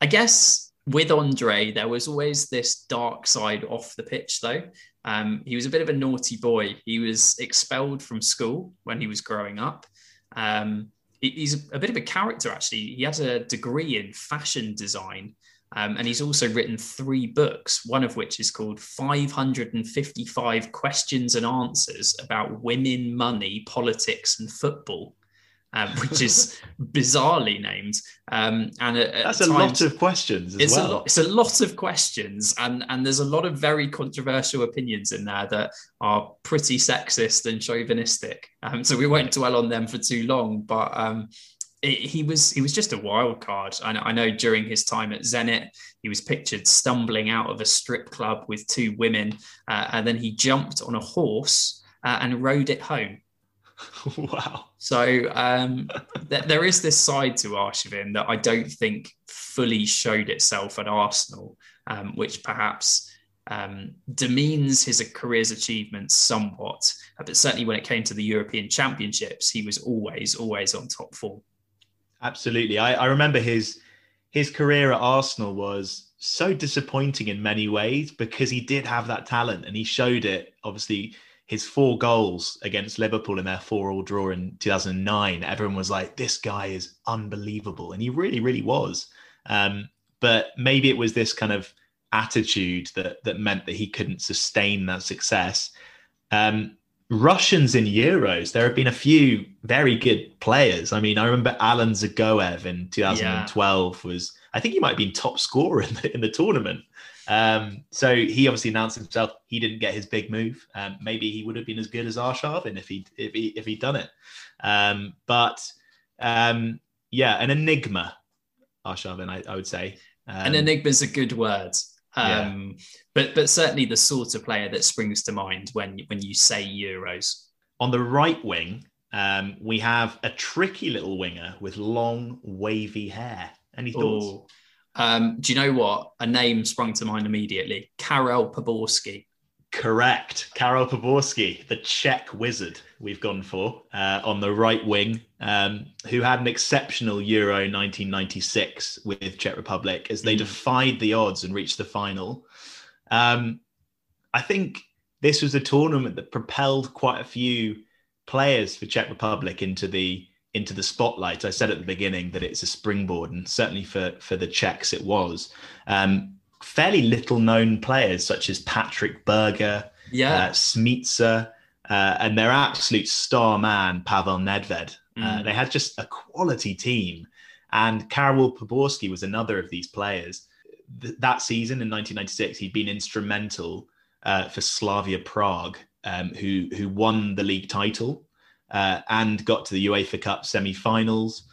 I guess with Andre, there was always this dark side off the pitch, though. Um, he was a bit of a naughty boy. He was expelled from school when he was growing up. Um, he's a bit of a character, actually. He had a degree in fashion design, um, and he's also written three books, one of which is called 555 Questions and Answers about Women, Money, Politics, and Football um, which is bizarrely named. Um, and at, at that's times, a lot of questions. it's well. a lot. It's a lot of questions, and and there's a lot of very controversial opinions in there that are pretty sexist and chauvinistic. Um, so we won't dwell on them for too long, but. Um, it, he was he was just a wild card. I, I know during his time at Zenit, he was pictured stumbling out of a strip club with two women, uh, and then he jumped on a horse uh, and rode it home. wow. So um, th- there is this side to Arshavin that I don't think fully showed itself at Arsenal, um, which perhaps um, demeans his career's achievements somewhat. Uh, but certainly when it came to the European Championships, he was always, always on top form. Absolutely. I, I remember his his career at Arsenal was so disappointing in many ways because he did have that talent and he showed it obviously his four goals against Liverpool in their four-all draw in 2009, everyone was like, "This guy is unbelievable," and he really, really was. Um, but maybe it was this kind of attitude that that meant that he couldn't sustain that success. Um, Russians in Euros, there have been a few very good players. I mean, I remember Alan Dzagoev in 2012 yeah. was, I think he might have been top scorer in the, in the tournament. Um, so he obviously announced himself he didn't get his big move. Um, maybe he would have been as good as Arshavin if he if he if he'd done it. Um, but um, yeah, an enigma, Arshavin, I, I would say. an um, enigma is a good word. Yeah. Um, but but certainly the sort of player that springs to mind when when you say Euros. On the right wing, um, we have a tricky little winger with long wavy hair. Any thoughts? Ooh. Um, do you know what? A name sprung to mind immediately. Karel Poborský. Correct. Karel Poborský, the Czech wizard we've gone for uh, on the right wing, um, who had an exceptional Euro 1996 with Czech Republic as they mm. defied the odds and reached the final. Um, I think this was a tournament that propelled quite a few players for Czech Republic into the into the spotlight. I said at the beginning that it's a springboard, and certainly for for the Czechs it was. Um, fairly little known players such as Patrik Berger, yeah, uh, Smicer, uh, and their absolute star man Pavel Nedved. Uh, mm. Uh, they had just a quality team, and Karel Poborský was another of these players. Th- that season in 1996, he'd been instrumental uh, for Slavia Prague, um, who who won the league title uh, and got to the UEFA Cup semi-finals.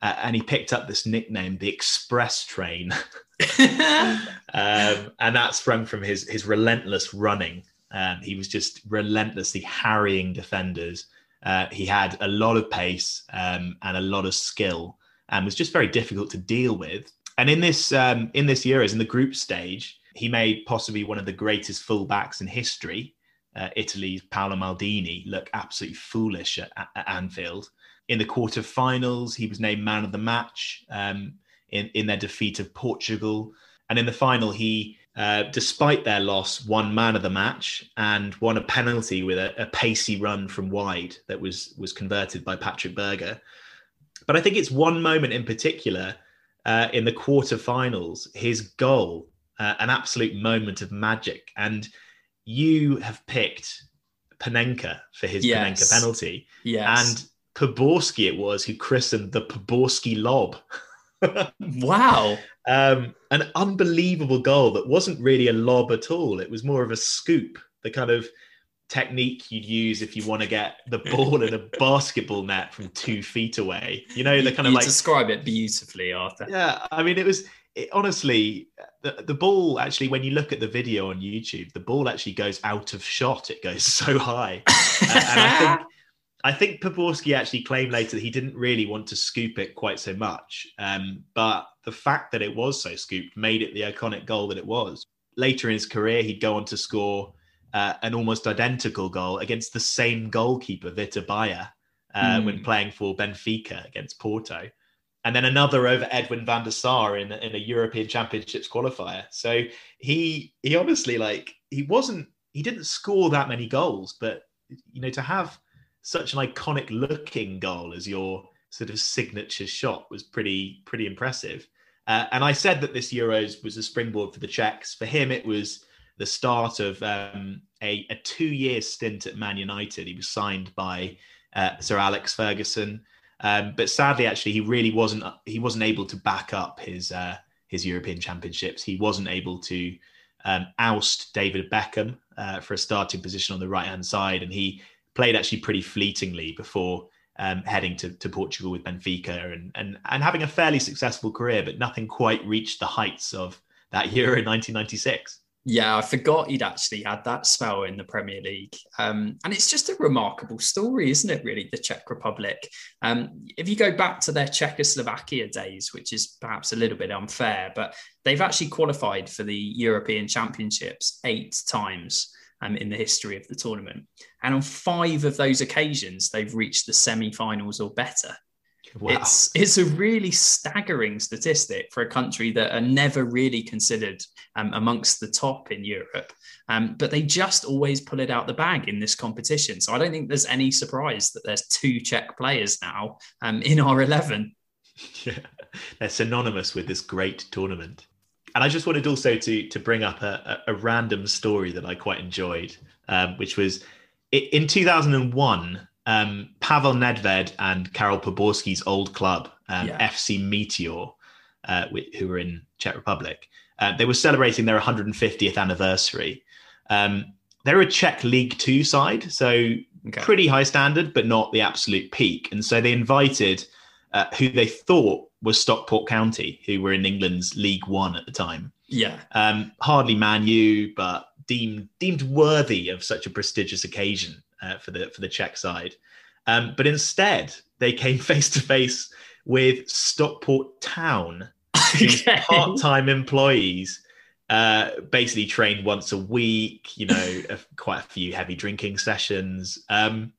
Uh, and he picked up this nickname, the Express Train, um, and that sprung from his his relentless running. Um, he was just relentlessly harrying defenders. Uh, he had a lot of pace um, and a lot of skill, and was just very difficult to deal with. And in this um, in this Euros, in the group stage, he made possibly one of the greatest fullbacks in history uh, Italy's Paolo Maldini look absolutely foolish at, at, Anfield. In the quarterfinals, he was named man of the match um, in, in their defeat of Portugal. And in the final, he, uh, despite their loss, won man of the match and won a penalty with a, a pacey run from wide that was, was converted by Patrik Berger. But I think it's one moment in particular uh, in the quarterfinals, his goal, uh, an absolute moment of magic. And you have picked Panenka for his yes. Panenka penalty. Yes. And Poborský it was who christened the Poborský lob. wow. Um, an unbelievable goal that wasn't really a lob at all. It was more of a scoop, the kind of technique you'd use if you want to get the ball in a basketball net from two feet away. You know, the kind you of like describe it beautifully, Arthur. Yeah, I mean, it was it, honestly, the, the ball actually, when you look at the video on YouTube, the ball actually goes out of shot. It goes so high. uh, and I think, I think Poborský actually claimed later that he didn't really want to scoop it quite so much. Um, but the fact that it was so scooped made it the iconic goal that it was. Later in his career, he'd go on to score uh, an almost identical goal against the same goalkeeper, Vítor Baía, uh, mm. when playing for Benfica against Porto and then another over Edwin van der Sar in, in a European Championships qualifier. So he he honestly like he wasn't he didn't score that many goals, but you know to have such an iconic looking goal as your sort of signature shot was pretty pretty impressive. Uh, and I said that this Euros was a springboard for the Czechs. For him, it was the start of um, a, a two year stint at Man United. He was signed by uh, Sir Alex Ferguson. Um, but sadly, actually, he really wasn't he wasn't able to back up his uh, his European Championships. He wasn't able to um, oust David Beckham uh, for a starting position on the right hand side, and he played actually pretty fleetingly before um, heading to, to Portugal with Benfica and, and and having a fairly successful career, but nothing quite reached the heights of that Euro in 1996. Yeah, I forgot he'd actually had that spell in the Premier League. Um, and it's just a remarkable story, isn't it, really, the Czech Republic? Um, if you go back to their Czechoslovakia days, which is perhaps a little bit unfair, but they've actually qualified for the European Championships eight times um, in the history of the tournament. And on five of those occasions, they've reached the semi finals or better. Wow. It's it's a really staggering statistic for a country that are never really considered um, amongst the top in Europe. Um, but they just always pull it out the bag in this competition. So I don't think there's any surprise that there's two Czech players now um, in our eleven. Yeah, they're synonymous with this great tournament. And I just wanted also to to bring up a, a, a random story that I quite enjoyed, um, which was in 2001, um, Pavel Nedved and Karel Poborský's old club, um, yeah. FC Meteor, uh, who were in Czech Republic, uh, they were celebrating their 150th anniversary. Um, they're a Czech League Two side, so okay. pretty high standard, but not the absolute peak. And so they invited uh, who they thought was Stockport County, who were in England's League One at the time. Yeah, um, hardly Man U, but deemed deemed worthy of such a prestigious occasion uh, for the for the Czech side. Um, but instead, they came face to face with Stockport Town, whose part-time employees uh, basically trained once a week. You know, a, quite a few heavy drinking sessions. Um,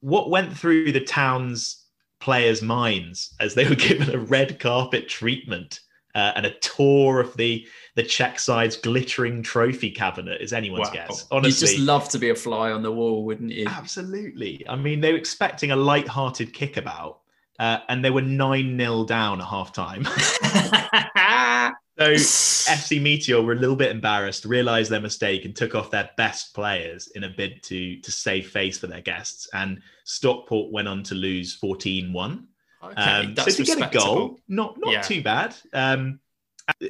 what went through the town's players' minds as they were given a red carpet treatment uh, and a tour of the the Czech side's glittering trophy cabinet is anyone's wow. guess. Honestly, you'd just love to be a fly on the wall, wouldn't you? Absolutely. I mean, they were expecting a light-hearted kickabout, uh, and they were nine 0 down at half time. So FC Meteor were a little bit embarrassed, realised their mistake, and took off their best players in a bid to to save face for their guests. And Stockport went on to lose 14-1. Okay, um, so to get a goal, not not yeah. too bad. Um,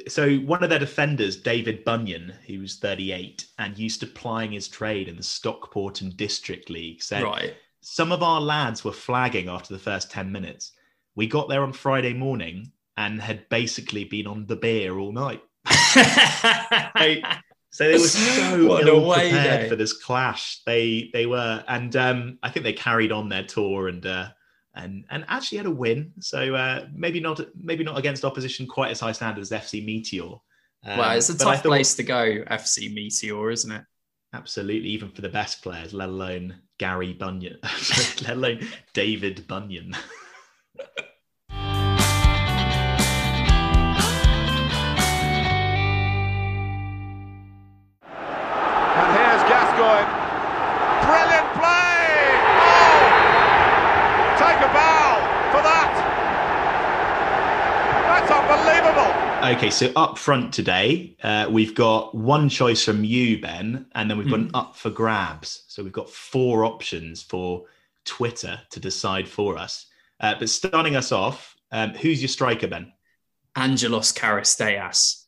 so one of their defenders, David Bunyan, who was 38 and used to plying his trade in the Stockport and District League, said right. some of our lads were flagging after the first 10 minutes. We got there on Friday morning and had basically been on the beer all night. so, so they were so what ill prepared for this clash. They they were, and um, I think they carried on their tour and uh, and and actually had a win. So uh, maybe not maybe not against opposition quite as high standard as FC Meteor. Um, well, it's a tough thought, place to go, FC Meteor, isn't it? Absolutely, even for the best players, let alone Gary Bunyan, let alone David Bunyan. Okay, so up front today, uh, we've got one choice from you, Ben, and then we've got mm. an hmm. up for grabs. So we've got four options for Twitter to decide for us. Uh, but starting us off, um, who's your striker, Ben? Angelos Charisteas.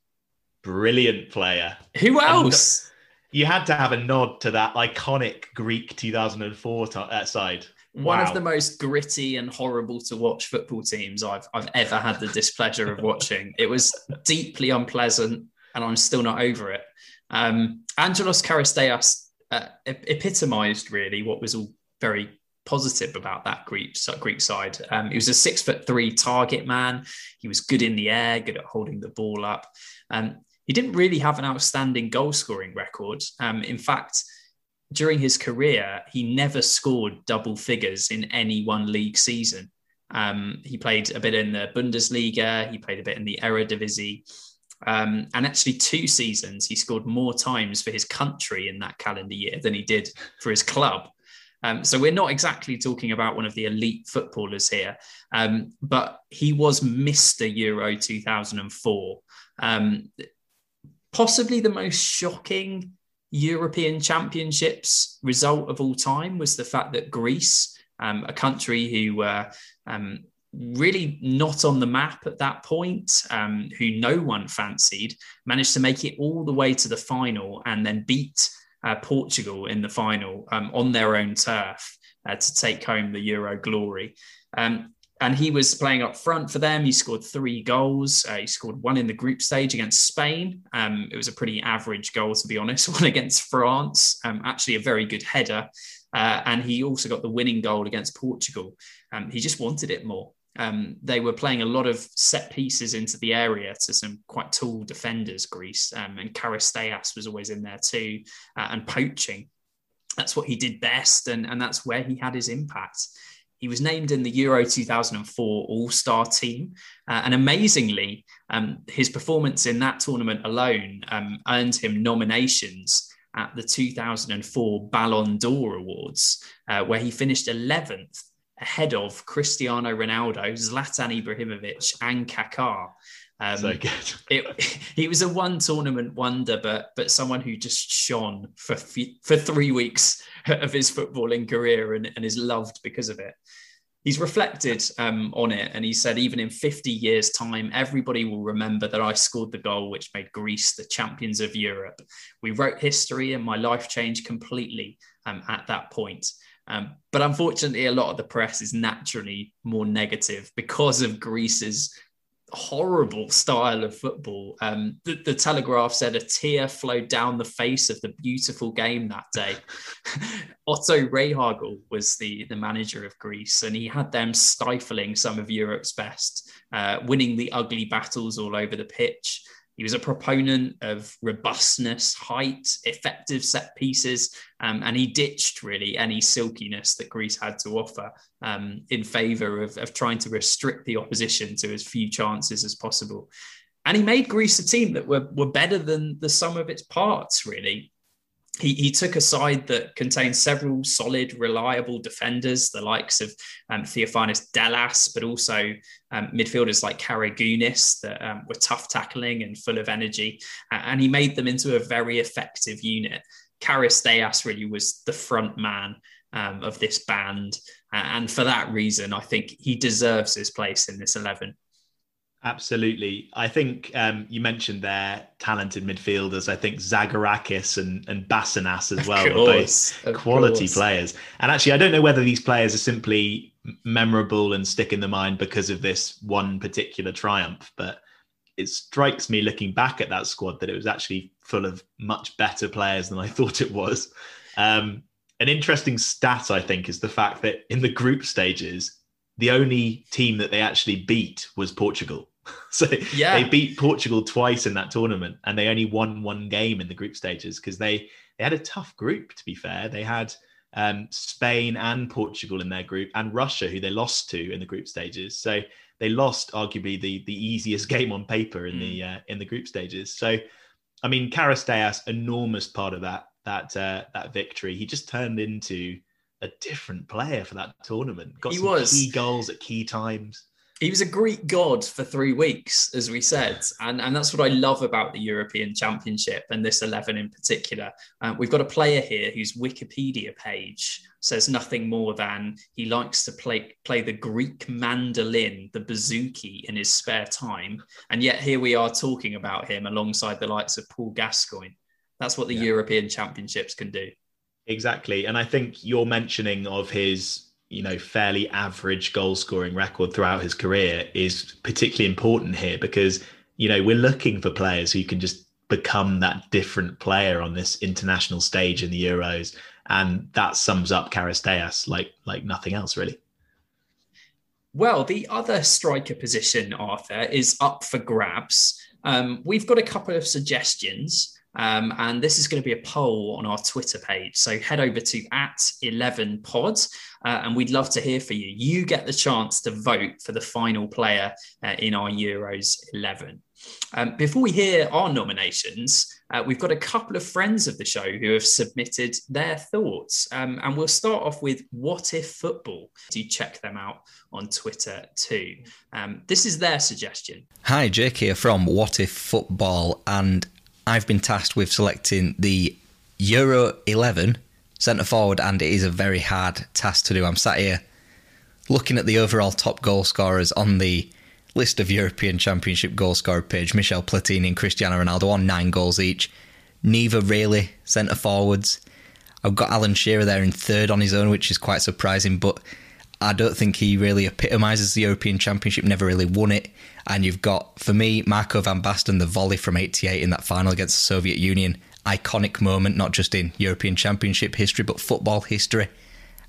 Brilliant player. Who else? And you had to have a nod to that iconic Greek 2004 t- uh, side. One wow. of the most gritty and horrible to watch football teams I've I've ever had the displeasure of watching. It was deeply unpleasant, and I'm still not over it. Um, Angelos Charisteas uh, epitomised really what was all very positive about that Greek Greek side. Um, he was a six foot three target man. He was good in the air, good at holding the ball up. Um, he didn't really have an outstanding goal scoring record. Um, in fact, during his career, he never scored double figures in any one league season. Um, he played a bit in the Bundesliga, he played a bit in the Eredivisie. Um, and actually, two seasons, he scored more times for his country in that calendar year than he did for his club. Um, so we're not exactly talking about one of the elite footballers here, um, but he was Mr. Euro 2004. Um, possibly the most shocking European Championships result of all time was the fact that Greece, um, a country who were um, really not on the map at that point, um, who no one fancied, managed to make it all the way to the final and then beat uh, Portugal in the final um, on their own turf uh, to take home the Euro glory. Um, and he was playing up front for them. He scored three goals. Uh, he scored one in the group stage against Spain. Um, it was a pretty average goal, to be honest. One against France, um, actually a very good header. Uh, and he also got the winning goal against Portugal. Um, he just wanted it more. Um, they were playing a lot of set pieces into the area to some quite tall defenders, Greece. Um, and Charisteas was always in there too, uh, and poaching. That's what he did best, and, and that's where he had his impact. He was named in the Euro 2004 All Star team. Uh, and amazingly, um, his performance in that tournament alone um, earned him nominations at the 2004 Ballon d'Or Awards, uh, where he finished 11th ahead of Cristiano Ronaldo, Zlatan Ibrahimovic, and Kaká. Um, so good. it, he was a one tournament wonder, but but someone who just shone for for three weeks of his footballing career and, and is loved because of it. He's reflected um, on it and he said, even in 50 years' time, everybody will remember that I scored the goal which made Greece the champions of Europe. We wrote history and my life changed completely um, at that point. Um, but unfortunately, a lot of the press is naturally more negative because of Greece's horrible style of football. Um, the, the, Telegraph said a tear flowed down the face of the beautiful game that day. Otto Rehhagel was the, the manager of Greece, and he had them stifling some of Europe's best, uh, winning the ugly battles all over the pitch. He was a proponent of robustness, height, effective set pieces, um, and he ditched really any silkiness that Greece had to offer um, in favour of, of trying to restrict the opposition to as few chances as possible. And he made Greece a team that were, were better than the sum of its parts, really he, he took a side that contained several solid, reliable defenders, the likes of um, Theofanis Dellas, but also um, midfielders like Karagounis that um, were tough tackling and full of energy. And he made them into a very effective unit. Charisteas really was the front man um, of this band. And for that reason, I think he deserves his place in this 11. Absolutely. I think um, you mentioned their talented midfielders. I think Zagorakis and, and Basinas as well course, are both quality course. players. And actually, I don't know whether these players are simply memorable and stick in the mind because of this one particular triumph, but it strikes me looking back at that squad that it was actually full of much better players than I thought it was. Um, an interesting stat, I think, is the fact that in the group stages, the only team that they actually beat was Portugal. so yeah. they beat Portugal twice in that tournament, and they only won one game in the group stages because they they had a tough group. To be fair, they had um, Spain and Portugal in their group, and Russia, who they lost to in the group stages. So they lost arguably the the easiest game on paper in mm. the uh, in the group stages. So, I mean, Charisteas, enormous part of that that uh, that victory. He just turned into a different player for that tournament. Got he some was. key goals at key times he was a Greek god for three weeks, as we said, and and that's what I love about the European Championship and this eleven in particular. Uh, we've got a player here whose Wikipedia page says nothing more than he likes to play play the Greek mandolin, the bouzouki, in his spare time, and yet here we are talking about him alongside the likes of Paul Gascoigne. That's what the yeah. European Championships can do. Exactly, and I think your mentioning of his you know fairly average goal scoring record throughout his career is particularly important here because you know we're looking for players who can just become that different player on this international stage in the Euros and that sums up Charisteas like like nothing else really. Well, the other striker position, Arthur, is up for grabs. Um, we've got a couple of suggestions. Um, and this is going to be a poll on our Twitter page. So head over to at 11 pods uh, and we'd love to hear for you. You get the chance to vote for the final player uh, in our Euros 11. Um, before we hear our nominations, uh, we've got a couple of friends of the show who have submitted their thoughts. Um, and we'll start off with What If Football. Do check them out on Twitter too. Um, this is their suggestion. Hi, Jake here from What If Football. And I've been tasked with selecting the Euro 11 centre forward, and it is a very hard task to do. I'm sat here looking at the overall top goal scorers on the list of European Championship goal scorer page. Michel Platini and Cristiano Ronaldo on nine goals each. Neither really centre forwards. I've got Alan Shearer there in third on his own, which is quite surprising, but I don't think he really epitomises the European Championship, never really won it. And you've got, for me, Marco van Basten, the volley from 88 in that final against the Soviet Union iconic moment, not just in European Championship history, but football history.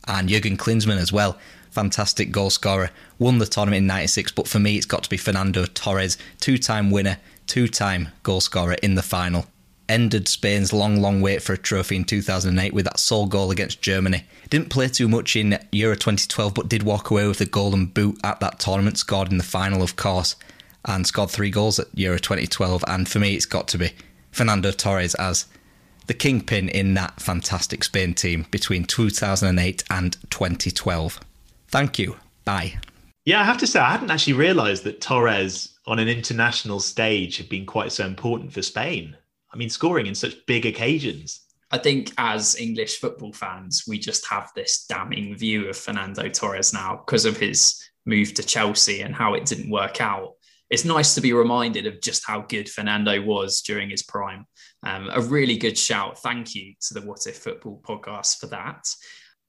And Jurgen Klinsmann as well, fantastic goal scorer, won the tournament in 96. But for me, it's got to be Fernando Torres, two time winner, two time goal scorer in the final. Ended Spain's long, long wait for a trophy in 2008 with that sole goal against Germany. Didn't play too much in Euro 2012, but did walk away with the golden boot at that tournament, scored in the final, of course, and scored three goals at Euro 2012. And for me, it's got to be Fernando Torres as the kingpin in that fantastic Spain team between 2008 and 2012. Thank you. Bye. Yeah, I have to say, I hadn't actually realised that Torres on an international stage had been quite so important for Spain. I mean, scoring in such big occasions. I think as English football fans, we just have this damning view of Fernando Torres now because of his move to Chelsea and how it didn't work out. It's nice to be reminded of just how good Fernando was during his prime. Um, a really good shout. Thank you to the What If Football podcast for that.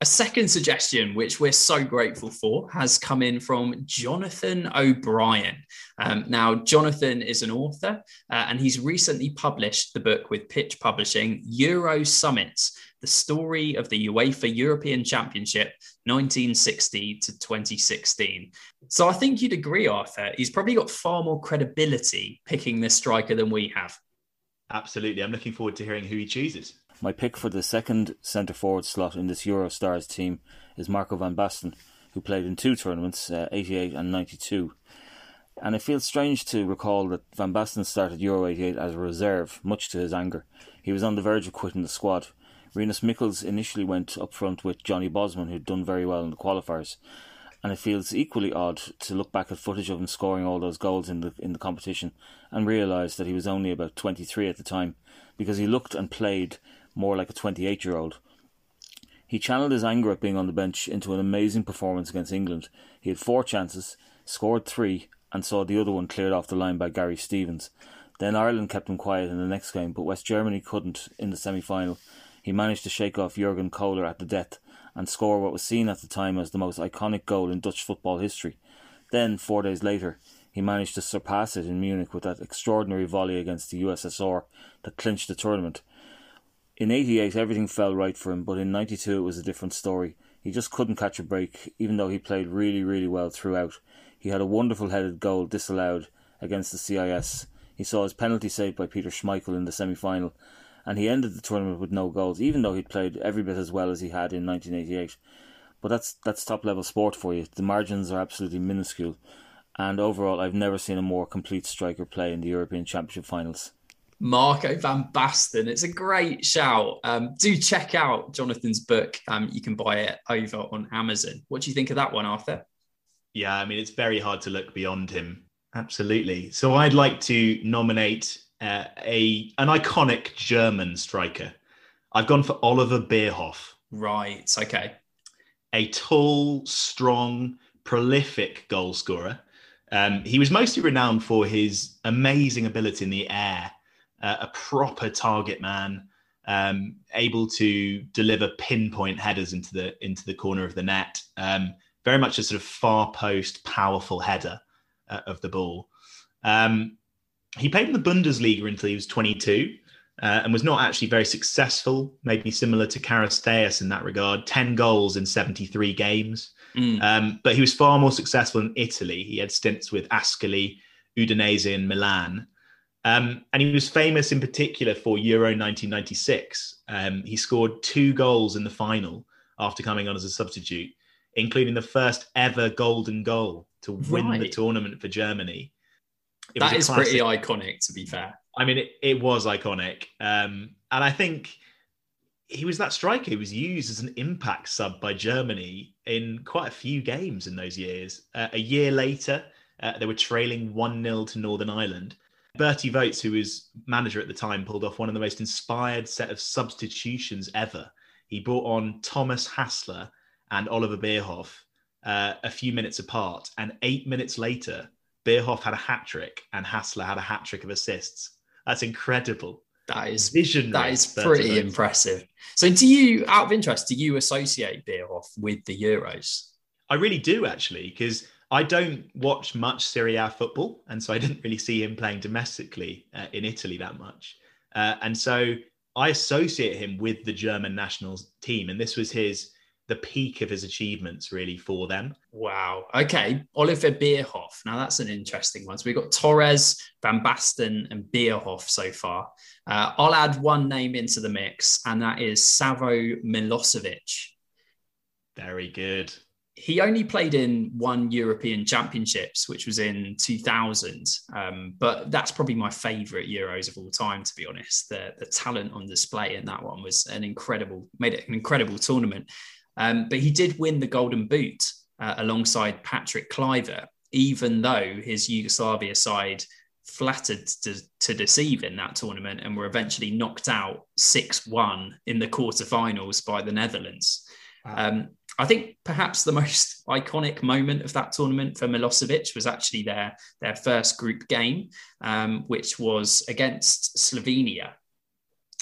A second suggestion, which we're so grateful for, has come in from Jonathan O'Brien. Um, now, Jonathan is an author uh, and he's recently published the book with Pitch Publishing, Euro Summits The Story of the UEFA European Championship 1960 to 2016. So I think you'd agree, Arthur, he's probably got far more credibility picking this striker than we have. Absolutely. I'm looking forward to hearing who he chooses. My pick for the second centre forward slot in this Eurostars team is Marco van Basten, who played in two tournaments, uh, 88 and 92. And it feels strange to recall that Van Basten started Euro 88 as a reserve, much to his anger. He was on the verge of quitting the squad. Rinus Michels initially went up front with Johnny Bosman, who'd done very well in the qualifiers. And it feels equally odd to look back at footage of him scoring all those goals in the in the competition and realise that he was only about 23 at the time, because he looked and played more like a 28 year old. He channeled his anger at being on the bench into an amazing performance against England. He had four chances, scored three, and saw the other one cleared off the line by Gary Stevens. Then Ireland kept him quiet in the next game, but West Germany couldn't in the semi final. He managed to shake off Jurgen Kohler at the death and score what was seen at the time as the most iconic goal in Dutch football history. Then, four days later, he managed to surpass it in Munich with that extraordinary volley against the USSR that clinched the tournament. In 88, everything fell right for him, but in 92, it was a different story. He just couldn't catch a break, even though he played really, really well throughout. He had a wonderful headed goal disallowed against the CIS. He saw his penalty saved by Peter Schmeichel in the semi final, and he ended the tournament with no goals, even though he'd played every bit as well as he had in 1988. But that's that's top level sport for you. The margins are absolutely minuscule, and overall, I've never seen a more complete striker play in the European Championship finals. Marco van Basten. It's a great shout. Um, do check out Jonathan's book. Um, you can buy it over on Amazon. What do you think of that one, Arthur? Yeah, I mean, it's very hard to look beyond him. Absolutely. So I'd like to nominate uh, a an iconic German striker. I've gone for Oliver Bierhoff. Right. Okay. A tall, strong, prolific goal scorer. Um, he was mostly renowned for his amazing ability in the air uh, a proper target man, um, able to deliver pinpoint headers into the into the corner of the net. Um, very much a sort of far post, powerful header uh, of the ball. Um, he played in the Bundesliga until he was 22 uh, and was not actually very successful, maybe similar to Charisteas in that regard 10 goals in 73 games. Mm. Um, but he was far more successful in Italy. He had stints with Ascoli, Udinese, and Milan. Um, and he was famous in particular for Euro 1996. Um, he scored two goals in the final after coming on as a substitute, including the first ever golden goal to win right. the tournament for Germany. It that is pretty iconic, to be fair. I mean, it, it was iconic. Um, and I think he was that striker who was used as an impact sub by Germany in quite a few games in those years. Uh, a year later, uh, they were trailing 1 0 to Northern Ireland. Berti Vogts, who was manager at the time, pulled off one of the most inspired set of substitutions ever. He brought on Thomas Hassler and Oliver Bierhoff uh, a few minutes apart, and eight minutes later, Bierhoff had a hat trick and Hassler had a hat trick of assists. That's incredible. That is vision. That is pretty impressive. So, do you, out of interest, do you associate Bierhoff with the Euros? I really do, actually, because I don't watch much Serie A football, and so I didn't really see him playing domestically uh, in Italy that much. Uh, and so I associate him with the German national team, and this was his the peak of his achievements really for them. Wow. Okay, Oliver Bierhoff. Now that's an interesting one. So we've got Torres, Van Basten, and Bierhoff so far. Uh, I'll add one name into the mix, and that is Savo Milosevic. Very good he only played in one European Championships, which was in 2000. Um, but that's probably my favourite Euros of all time, to be honest. The, the talent on display in that one was an incredible, made it an incredible tournament. Um, but he did win the Golden Boot uh, alongside Patrick Kluivert. even though his Yugoslavia side flattered to, to deceive in that tournament and were eventually knocked out 6 1 in the quarterfinals by the Netherlands. Wow. Um, I think perhaps the most iconic moment of that tournament for Milosevic was actually their, their first group game, um, which was against Slovenia.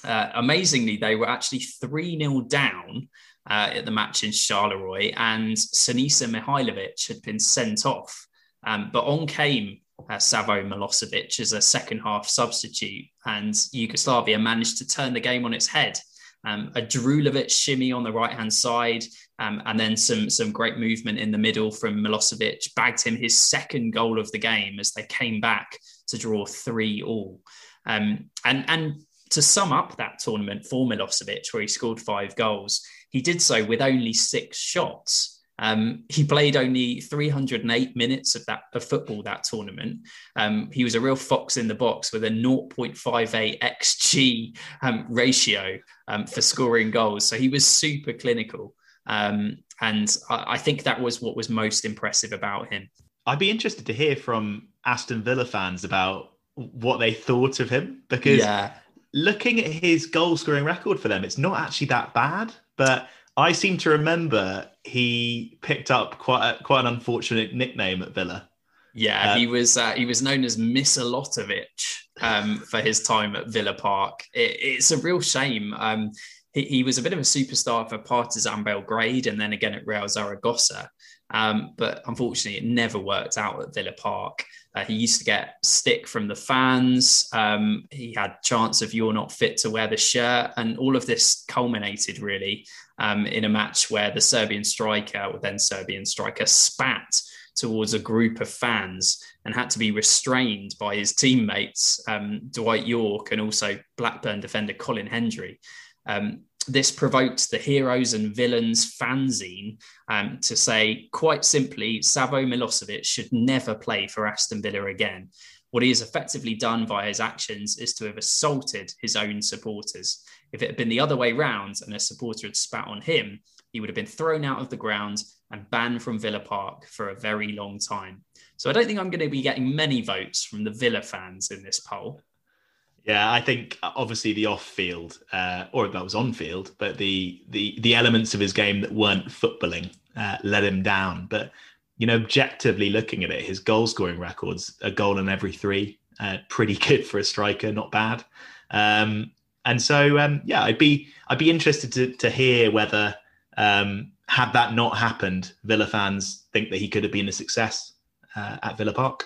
Uh, amazingly, they were actually 3 0 down uh, at the match in Charleroi, and Sinisa Mihajlovic had been sent off. Um, but on came uh, Savo Milosevic as a second half substitute, and Yugoslavia managed to turn the game on its head. Um, a Drulovic shimmy on the right hand side, um, and then some some great movement in the middle from Milosevic bagged him his second goal of the game as they came back to draw three all. Um, and and to sum up that tournament for Milosevic, where he scored five goals, he did so with only six shots. Um, he played only 308 minutes of that of football that tournament. Um, he was a real fox in the box with a 0.58 xG um, ratio um, for scoring goals. So he was super clinical, um, and I, I think that was what was most impressive about him. I'd be interested to hear from Aston Villa fans about what they thought of him because yeah. looking at his goal scoring record for them, it's not actually that bad, but I seem to remember he picked up quite a, quite an unfortunate nickname at Villa. Yeah, um, he was uh, he was known as Misalotovic um, for his time at Villa Park. It, it's a real shame. Um, he, he, was a bit of a superstar for Partizan Belgrade and then again at Real Zaragoza. Um, but unfortunately, it never worked out at Villa Park. Uh, he used to get stick from the fans. Um, he had chance of "You're not fit to wear the shirt," and all of this culminated really um, in a match where the Serbian striker, or then Serbian striker, spat towards a group of fans and had to be restrained by his teammates, um, Dwight Yorke and also Blackburn defender Colin Hendry. Um, this provoked the heroes and villains fanzine um, to say, quite simply, Savo Milosevic should never play for Aston Villa again. What he has effectively done via his actions is to have assaulted his own supporters. If it had been the other way round and a supporter had spat on him, he would have been thrown out of the ground and banned from Villa Park for a very long time. So I don't think I'm going to be getting many votes from the Villa fans in this poll. Yeah, I think uh, obviously the off-field, uh, or that was on-field, but the the the elements of his game that weren't footballing uh, let him down. But you know, objectively looking at it, his goal-scoring records a goal in every three, uh, pretty good for a striker, not bad. Um, and so, um, yeah, I'd be I'd be interested to to hear whether um, had that not happened, Villa fans think that he could have been a success uh, at Villa Park.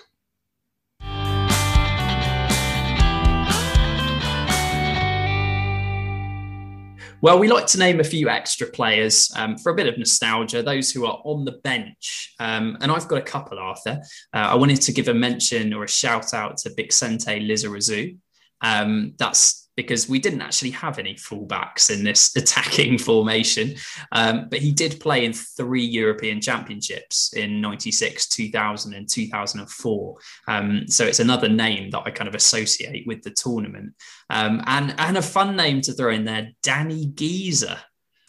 Well, we like to name a few extra players um, for a bit of nostalgia, those who are on the bench. Um, and I've got a couple, Arthur. Uh, I wanted to give a mention or a shout out to Bixente Lizarazu. Um, that's because we didn't actually have any fullbacks in this attacking formation. Um, but he did play in three European Championships in 96, 2000, and 2004. Um, so it's another name that I kind of associate with the tournament. Um, and, and a fun name to throw in there Dani Güiza.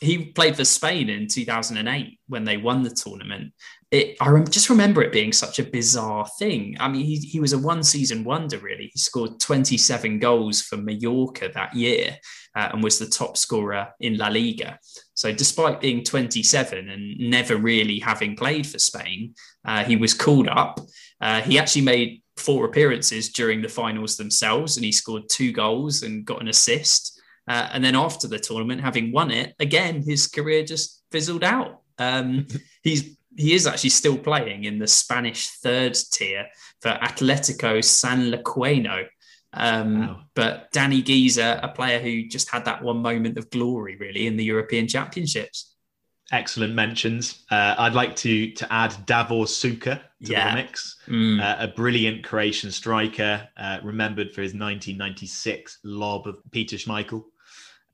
He played for Spain in 2008 when they won the tournament it, I rem- just remember it being such a bizarre thing. I mean, he, he was a one season wonder, really. He scored 27 goals for Mallorca that year uh, and was the top scorer in La Liga. So, despite being 27 and never really having played for Spain, uh, he was called up. Uh, he actually made four appearances during the finals themselves and he scored two goals and got an assist. Uh, and then after the tournament, having won it, again, his career just fizzled out. Um, he's he is actually still playing in the Spanish third tier for Atletico Sanluqueño. Um, wow. But Dani Güiza, a player who just had that one moment of glory, really, in the European Championships. Excellent mentions. Uh, I'd like to to add Davor Suker to yeah. the mix. Mm. Uh, a brilliant Croatian striker, uh, remembered for his 1996 lob of Peter Schmeichel.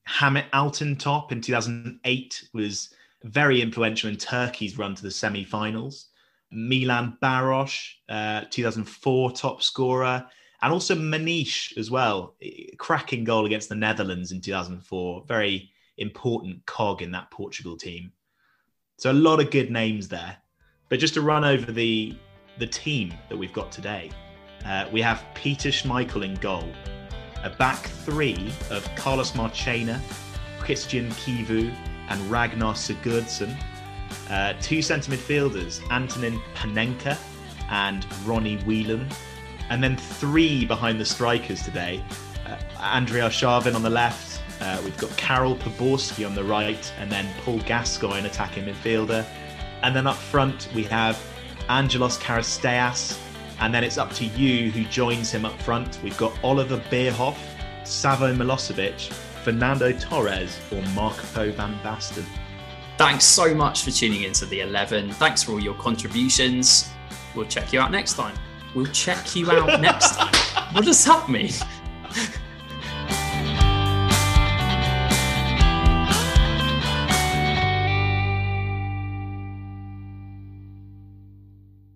Hamit Altintop in 2008 was very influential in Turkey's run to the semi-finals. Milan Baros, uh, 2004 top scorer, and also Maniche as well, cracking goal against the Netherlands in 2004. Very important cog in that Portugal team. So a lot of good names there. But just to run over the the team that we've got today. Uh, we have Peter Schmeichel in goal, a back three of Carlos Marchena, Cristian Chivu, and Ragnar Sigurdsson. Uh, two centre midfielders, Antonin Panenka and Ronnie Whelan. And then three behind the strikers today, uh, Andrei Arshavin on the left, uh, we've got Karel Poborský on the right, and then Paul Gascoigne attacking midfielder. And then up front, we have Angelos Charisteas, and then it's up to you who joins him up front. We've got Oliver Bierhoff, Savo Milosevic, Fernando Torres, or Marco van Basten. Thanks so much for tuning into the 11. Thanks for all your contributions. We'll check you out next time. We'll check you out next time. What does that mean?